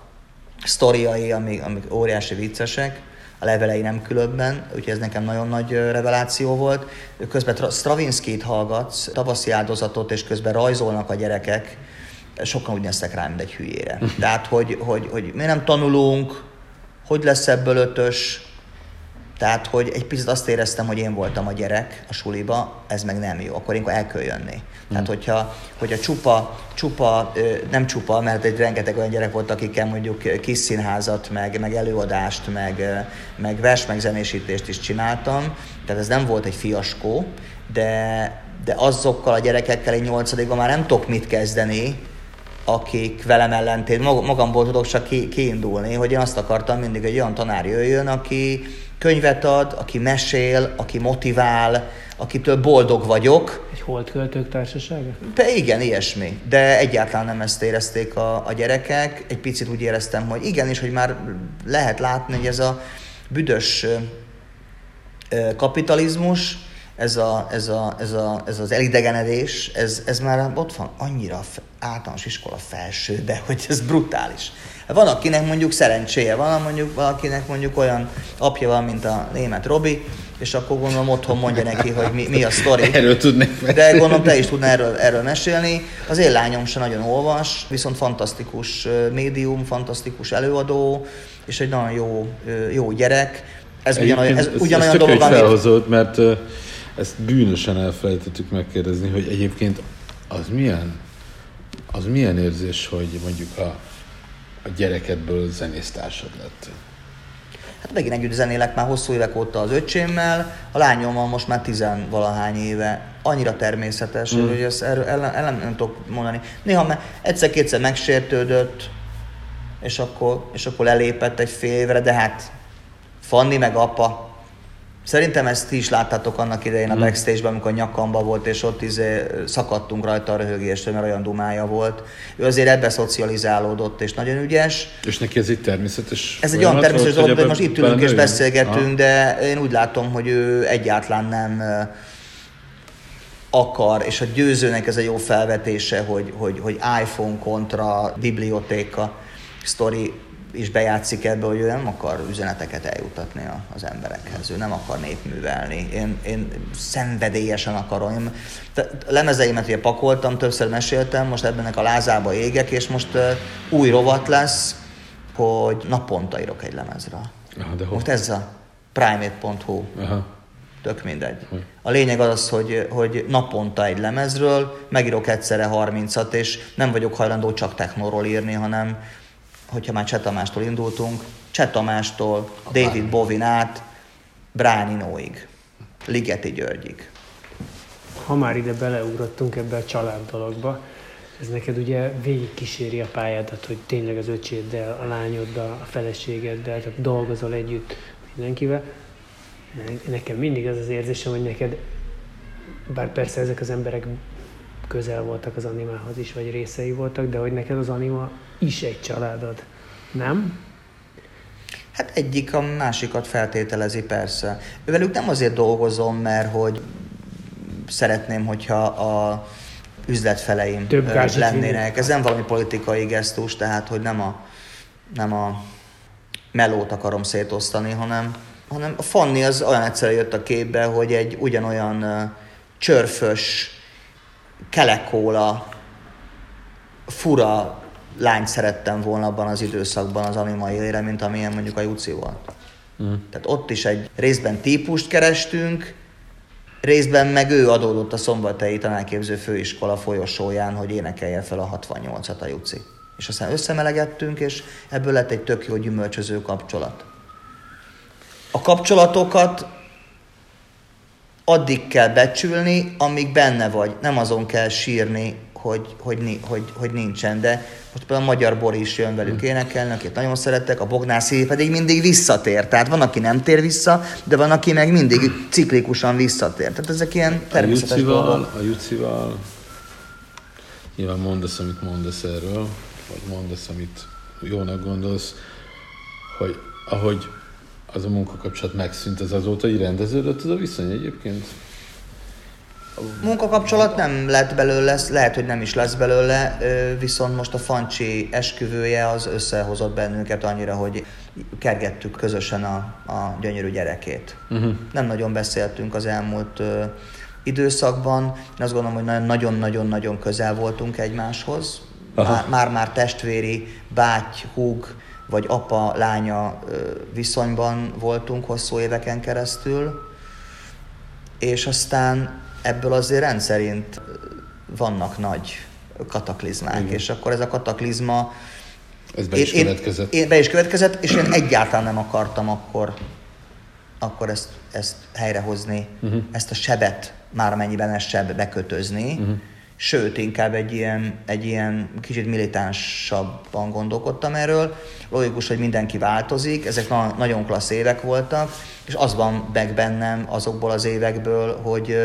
sztoriai, amik, amik óriási viccesek, a levelei nem különben, úgyhogy ez nekem nagyon nagy reveláció volt. Közben Stravinsky-t hallgatsz, tavaszi áldozatot, és közben rajzolnak a gyerekek, sokan úgy néztek rá, mint egy hülyére. Tehát, hogy, hogy, hogy mi nem tanulunk, hogy lesz ebből ötös, tehát, hogy egy picit azt éreztem, hogy én voltam a gyerek a suliba, ez meg nem jó, akkor én el kell jönni. Tehát, hmm. hogyha, hogyha csupa, csupa, nem csupa, mert egy rengeteg olyan gyerek volt, akikkel mondjuk kis színházat, meg, meg előadást, meg, meg vers, meg zenésítést is csináltam, tehát ez nem volt egy fiaskó, de, de azokkal a gyerekekkel egy nyolcadikban már nem tudok mit kezdeni, akik velem ellentét, magamból tudok csak ki, kiindulni, hogy én azt akartam mindig, hogy olyan tanár jöjjön, aki könyvet ad, aki mesél, aki motivál, akitől boldog vagyok. Egy holdköltők társasága? De igen, ilyesmi. De egyáltalán nem ezt érezték a, a gyerekek. Egy picit úgy éreztem, hogy igenis, hogy már lehet látni, hogy ez a büdös kapitalizmus, ez, a, ez, a, ez, a, ez az elidegenedés, ez, ez már ott van annyira általános iskola felsőbe, hogy ez brutális. Van, akinek mondjuk szerencséje van, mondjuk valakinek mondjuk olyan apja van, mint a német Robi, és akkor gondolom otthon mondja neki, hogy mi, mi a sztori. Erről tudnék mesélni. De gondolom te is tudnál erről, erről mesélni. Az én lányom se nagyon olvas, viszont fantasztikus médium, fantasztikus előadó, és egy nagyon jó, jó gyerek. Ez ugyanolyan, ez, ez, ugyanolyan ez dolog, amit... felhozott, mert ezt bűnösen elfelejtettük megkérdezni, hogy egyébként az milyen, az milyen érzés, hogy mondjuk a, a gyerekedből zenésztársad lett? Hát megint együtt zenélek már hosszú évek óta az öcsémmel, a lányommal most már tizenvalahány éve. Annyira természetes, mm. hogy ezt erről ellen, ellen nem tudok mondani. Néha már egyszer-kétszer megsértődött, és akkor, és akkor lelépett egy fél évre, de hát Fanni meg apa Szerintem ezt ti is láttátok annak idején a hmm. backstage-ben, amikor nyakamba volt, és ott izé szakadtunk rajta a röhögéstől, mert olyan dumája volt. Ő azért ebbe szocializálódott, és nagyon ügyes. És neki ez egy természetes Ez egy olyan természetes dolog, hogy most itt ülünk és beszélgetünk, ha? de én úgy látom, hogy ő egyáltalán nem akar, és a győzőnek ez a jó felvetése, hogy, hogy, hogy iPhone kontra bibliotéka sztori is bejátszik ebbe, hogy ő nem akar üzeneteket eljutatni az emberekhez, ő nem akar népművelni. Én, én szenvedélyesen akarom. Én, a lemezeimet ugye pakoltam, többször meséltem, most ebbenek a lázába égek, és most uh, új rovat lesz, hogy naponta írok egy lemezre. Aha, de most ez a primate.hu. Aha. Tök mindegy. A lényeg az, hogy, hogy naponta egy lemezről megírok egyszerre 30-at, és nem vagyok hajlandó csak technóról írni, hanem hogyha már Csetamástól indultunk, Csetamástól David Bovin át Brian Inóig, Ligeti Györgyig. Ha már ide beleugrottunk ebbe a család dologba, ez neked ugye végig kíséri a pályádat, hogy tényleg az öcséddel, a lányoddal, a feleségeddel, tehát dolgozol együtt mindenkivel. Nekem mindig az az érzésem, hogy neked, bár persze ezek az emberek közel voltak az animához is, vagy részei voltak, de hogy neked az anima is egy családod, nem? Hát egyik a másikat feltételezi persze. Ővelük nem azért dolgozom, mert hogy szeretném, hogyha a üzletfeleim Több lennének. Ez nem valami politikai gesztus, tehát hogy nem a, nem a melót akarom szétosztani, hanem, hanem a Fanni az olyan egyszerűen jött a képbe, hogy egy ugyanolyan csörfös, kelekóla, fura lányt szerettem volna abban az időszakban az anima élére, mint amilyen mondjuk a Juci volt. Mm. Tehát ott is egy részben típust kerestünk, részben meg ő adódott a szombathelyi tanárképző főiskola folyosóján, hogy énekelje fel a 68-at a Juci. És aztán összemelegettünk, és ebből lett egy tök jó gyümölcsöző kapcsolat. A kapcsolatokat addig kell becsülni, amíg benne vagy. Nem azon kell sírni, hogy, hogy, hogy, hogy nincsen. De most például a Magyar Bor is jön velük énekelni, akit nagyon szeretek, a Bognászi pedig mindig visszatér. Tehát van, aki nem tér vissza, de van, aki meg mindig ciklikusan visszatér. Tehát ezek ilyen természetes a Jucival, dolgok. A Jucival nyilván mondasz, amit mondasz erről, vagy mondasz, amit jónak gondolsz, hogy ahogy az a munkakapcsolat megszűnt, az azóta így rendeződött az a viszony egyébként? Munkakapcsolat nem lett belőle, lehet, hogy nem is lesz belőle, viszont most a Fancsi esküvője az összehozott bennünket annyira, hogy kergettük közösen a, a gyönyörű gyerekét. Uh-huh. Nem nagyon beszéltünk az elmúlt időszakban. Én azt gondolom, hogy nagyon-nagyon-nagyon közel voltunk egymáshoz. Már-már testvéri, báty, húg, vagy apa-lánya viszonyban voltunk hosszú éveken keresztül, és aztán ebből azért rendszerint vannak nagy kataklizmák, Igen. és akkor ez a kataklizma ez be is én, következett. Én, be is következett, és én egyáltalán nem akartam akkor, akkor ezt, ezt helyrehozni, uh-huh. ezt a sebet, már amennyiben ez seb, bekötözni. Uh-huh sőt, inkább egy ilyen, egy ilyen kicsit militánsabban gondolkodtam erről. Logikus, hogy mindenki változik, ezek na- nagyon klassz évek voltak, és az van meg bennem azokból az évekből, hogy,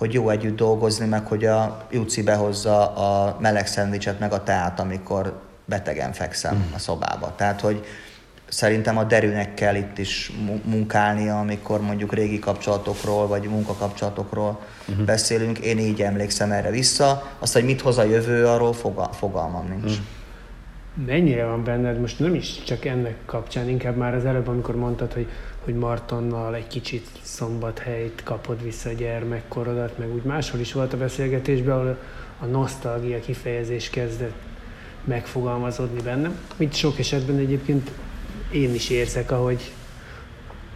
hogy jó együtt dolgozni, meg hogy a Juci behozza a meleg szendvicset, meg a teát, amikor betegen fekszem mm. a szobába. Tehát, hogy, szerintem a derűnek kell itt is munkálnia, amikor mondjuk régi kapcsolatokról, vagy munkakapcsolatokról uh-huh. beszélünk. Én így emlékszem erre vissza. Azt, hogy mit hoz a jövő, arról fogal- fogalmam nincs. Uh-huh. Mennyire van benned, most nem is csak ennek kapcsán, inkább már az előbb, amikor mondtad, hogy, hogy Martonnal egy kicsit szombathelyt kapod vissza a gyermekkorodat, meg úgy máshol is volt a beszélgetésben, ahol a nosztalgia kifejezés kezdett megfogalmazódni bennem, mint sok esetben egyébként én is érzek, ahogy,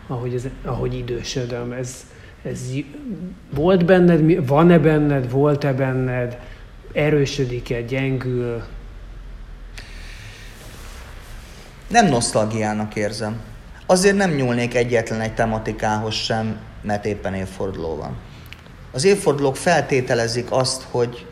ahogy, ez, ahogy idősödöm. Ez, ez volt benned, van-e benned, volt-e benned, erősödik-e, gyengül? Nem nosztalgiának érzem. Azért nem nyúlnék egyetlen egy tematikához sem, mert éppen évforduló van. Az évfordulók feltételezik azt, hogy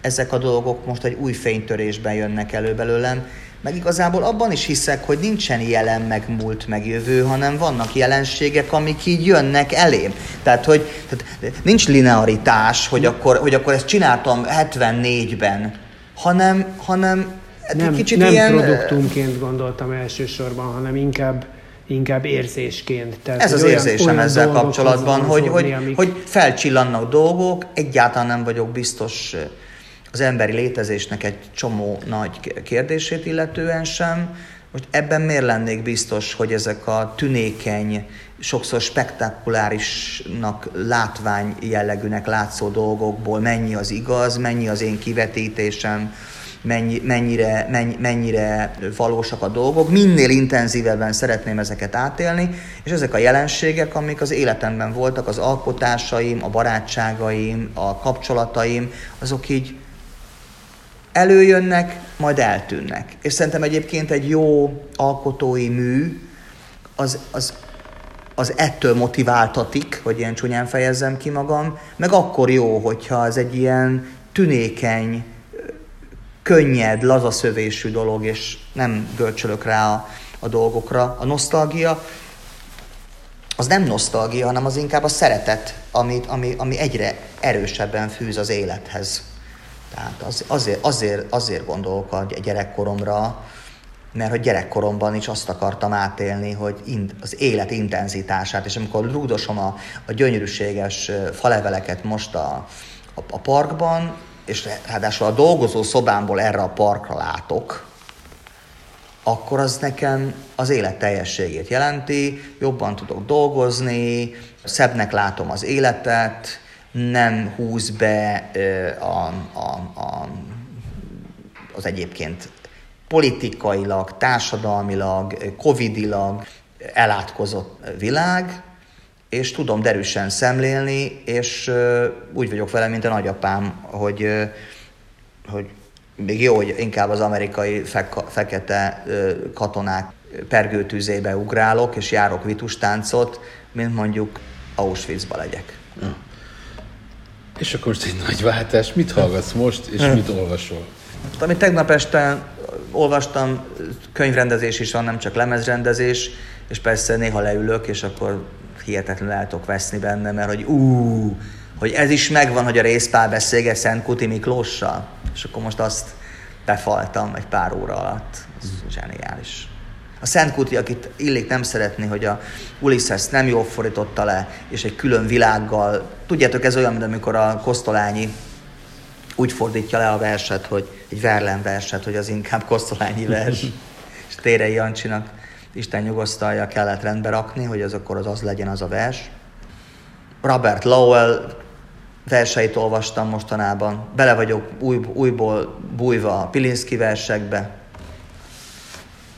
ezek a dolgok most egy új fénytörésben jönnek elő belőlem, meg igazából abban is hiszek, hogy nincsen jelen, meg múlt, meg jövő, hanem vannak jelenségek, amik így jönnek elém. Tehát, hogy tehát nincs linearitás, hogy akkor, hogy akkor ezt csináltam 74-ben, hanem, hanem nem, kicsit nem ilyen... produktumként gondoltam elsősorban, hanem inkább inkább érzésként. Tehát, Ez az olyan, érzésem olyan ezzel kapcsolatban, hogy, hogy, amik... hogy felcsillannak dolgok, egyáltalán nem vagyok biztos az emberi létezésnek egy csomó nagy kérdését illetően sem. Most ebben miért lennék biztos, hogy ezek a tünékeny, sokszor spektakulárisnak, látvány jellegűnek látszó dolgokból mennyi az igaz, mennyi az én kivetítésem, mennyi, mennyire, mennyi, mennyire valósak a dolgok. Minél intenzívebben szeretném ezeket átélni, és ezek a jelenségek, amik az életemben voltak, az alkotásaim, a barátságaim, a kapcsolataim, azok így előjönnek, majd eltűnnek. És szerintem egyébként egy jó alkotói mű az, az, az ettől motiváltatik, hogy ilyen csúnyán fejezzem ki magam, meg akkor jó, hogyha ez egy ilyen tünékeny, könnyed, lazaszövésű dolog, és nem görcsölök rá a, a dolgokra. A nosztalgia az nem nosztalgia, hanem az inkább a szeretet, ami, ami, ami egyre erősebben fűz az élethez. Tehát az, azért, azért, azért gondolok a gyerekkoromra, mert hogy gyerekkoromban is azt akartam átélni, hogy az élet intenzitását, és amikor rúgdosom a, a gyönyörűséges faleveleket most a, a parkban, és ráadásul a dolgozó szobámból erre a parkra látok, akkor az nekem az élet teljességét jelenti, jobban tudok dolgozni, szebbnek látom az életet, nem húz be a, a, a, az egyébként politikailag, társadalmilag, covidilag elátkozott világ, és tudom derűsen szemlélni, és úgy vagyok vele, mint a nagyapám, hogy, hogy még jó, hogy inkább az amerikai fe- fekete katonák pergőtűzébe ugrálok, és járok vitustáncot, mint mondjuk Auschwitzba legyek. Ja. És akkor most egy nagy váltás, mit hallgatsz most, és mit olvasol? Amit tegnap este olvastam, könyvrendezés is van, nem csak lemezrendezés, és persze néha leülök, és akkor hihetetlenül el tudok veszni benne, mert hogy ú, hogy ez is megvan, hogy a részpál beszélget Szent Kuti Miklóssal, és akkor most azt befaltam egy pár óra alatt. Ez zseniális. A Szent Kuti, akit illik nem szeretni, hogy a Ulysses nem jól fordította le, és egy külön világgal. Tudjátok, ez olyan, mint amikor a Kosztolányi úgy fordítja le a verset, hogy egy Verlen verset, hogy az inkább Kosztolányi vers. és Térei Jancsinak Isten nyugosztalja kellett rendbe rakni, hogy az akkor az az legyen az a vers. Robert Lowell verseit olvastam mostanában. Bele vagyok új, újból bújva a Pilinszki versekbe.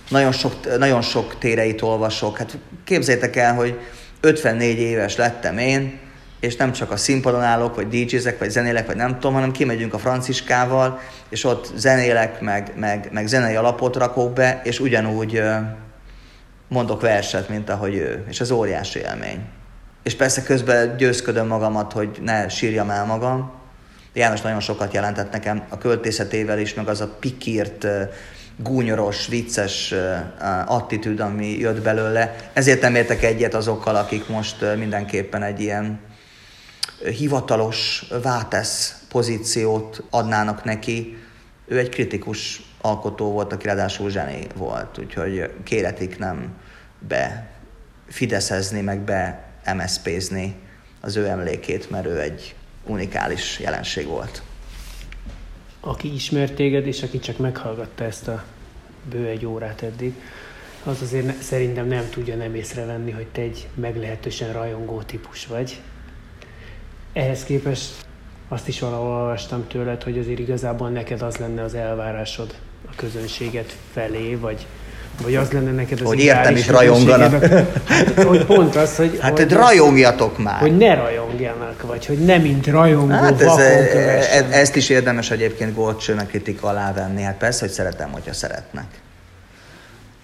Nagyon sok, nagyon sok téreit olvasok. Hát képzétek el, hogy 54 éves lettem én, és nem csak a színpadon állok, vagy DJ-zek, vagy zenélek, vagy nem tudom, hanem kimegyünk a Franciskával, és ott zenélek, meg, meg, meg zenei alapot rakok be, és ugyanúgy mondok verset, mint ahogy ő, és ez óriási élmény. És persze közben győzködöm magamat, hogy ne sírjam el magam. János nagyon sokat jelentett nekem a költészetével is, meg az a pikírt, gúnyoros, vicces attitűd, ami jött belőle. Ezért nem értek egyet azokkal, akik most mindenképpen egy ilyen hivatalos vátesz pozíciót adnának neki. Ő egy kritikus alkotó volt, aki ráadásul zseni volt, úgyhogy kéretik nem be fideszezni, meg be MSZP-zni az ő emlékét, mert ő egy unikális jelenség volt. Aki ismert téged, és aki csak meghallgatta ezt a bő egy órát eddig, az azért ne, szerintem nem tudja nem észrevenni, hogy te egy meglehetősen rajongó típus vagy. Ehhez képest azt is valahol olvastam tőled, hogy azért igazából neked az lenne az elvárásod a közönséget felé, vagy vagy az lenne neked az Hogy értem is rajonganak. hogy pont az, hogy... Hát, hogy, rajongjatok már. Hogy ne rajongjanak, vagy hogy nem mint rajongó hát ez, e, e, ezt is érdemes egyébként Gorcsőnek kritika alá venni. Hát persze, hogy szeretem, hogyha szeretnek.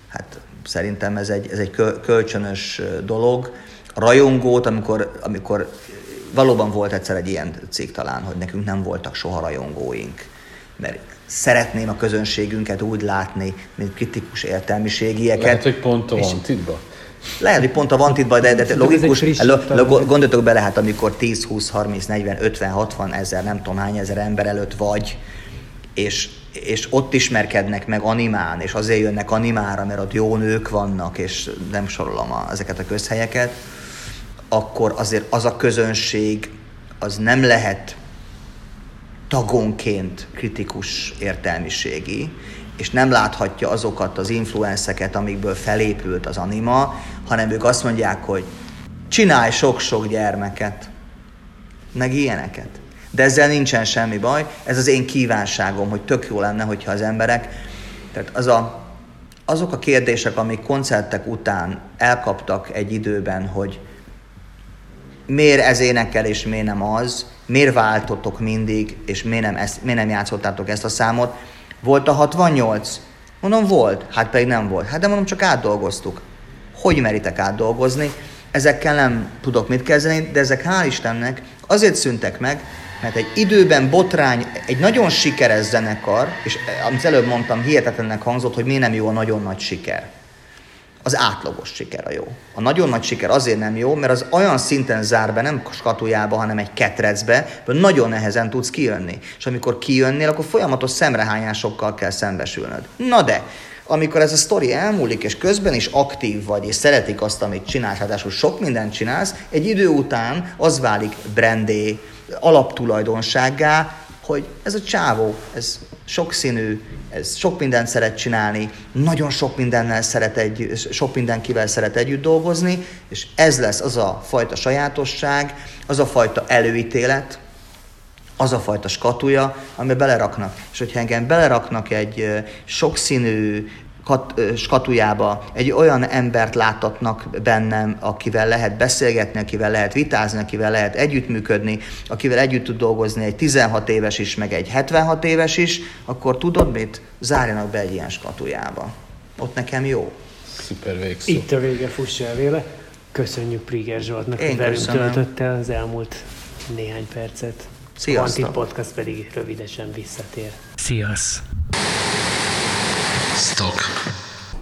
Hát szerintem ez egy, ez egy kölcsönös dolog. A rajongót, amikor, amikor valóban volt egyszer egy ilyen cikk talán, hogy nekünk nem voltak soha rajongóink, mert szeretném a közönségünket úgy látni, mint kritikus értelmiségieket. Lehet, hogy pont a Vantitba? Lehet, hogy pont a Vantitba, de, de logikus, lo, lo, gondoltok bele, hát amikor 10, 20, 30, 40, 50, 60 ezer, nem tudom hány ezer ember előtt vagy, és, és ott ismerkednek meg animán, és azért jönnek animára, mert ott jó nők vannak, és nem sorolom a, ezeket a közhelyeket, akkor azért az a közönség az nem lehet tagonként kritikus értelmiségi, és nem láthatja azokat az influenszeket, amikből felépült az anima, hanem ők azt mondják, hogy csinálj sok-sok gyermeket, meg ilyeneket. De ezzel nincsen semmi baj, ez az én kívánságom, hogy tök jó lenne, hogyha az emberek, tehát az a, azok a kérdések, amik koncertek után elkaptak egy időben, hogy miért ez énekel és miért nem az, miért váltotok mindig, és miért nem, ezt, miért nem játszottátok ezt a számot. Volt a 68? Mondom, volt. Hát pedig nem volt. Hát de mondom, csak átdolgoztuk. Hogy meritek átdolgozni? Ezekkel nem tudok mit kezdeni, de ezek hál' Istennek azért szüntek meg, mert egy időben botrány, egy nagyon sikeres zenekar, és amit előbb mondtam, hihetetlennek hangzott, hogy miért nem jó a nagyon nagy siker az átlagos siker a jó. A nagyon nagy siker azért nem jó, mert az olyan szinten zár be, nem skatujába, hanem egy ketrecbe, hogy nagyon nehezen tudsz kijönni. És amikor kijönnél, akkor folyamatos szemrehányásokkal kell szembesülnöd. Na de, amikor ez a sztori elmúlik, és közben is aktív vagy, és szeretik azt, amit csinálsz, ráadásul sok mindent csinálsz, egy idő után az válik brandé, alaptulajdonsággá, hogy ez a csávó, ez sokszínű, ez sok mindent szeret csinálni, nagyon sok mindennel szeret egy, sok mindenkivel szeret együtt dolgozni, és ez lesz az a fajta sajátosság, az a fajta előítélet, az a fajta skatuja, amiben beleraknak. És hogyha engem beleraknak egy sokszínű, kat, skatujába egy olyan embert láttatnak bennem, akivel lehet beszélgetni, akivel lehet vitázni, akivel lehet együttműködni, akivel együtt tud dolgozni egy 16 éves is, meg egy 76 éves is, akkor tudod mit? Zárjanak be egy ilyen skatujába. Ott nekem jó. Szuper végszó. Itt a vége, fuss el véle. Köszönjük Priger Zsoltnak, hogy velünk töltötte az elmúlt néhány percet. Sziasztok! A Podcast pedig rövidesen visszatér. Sziasztok! Сток.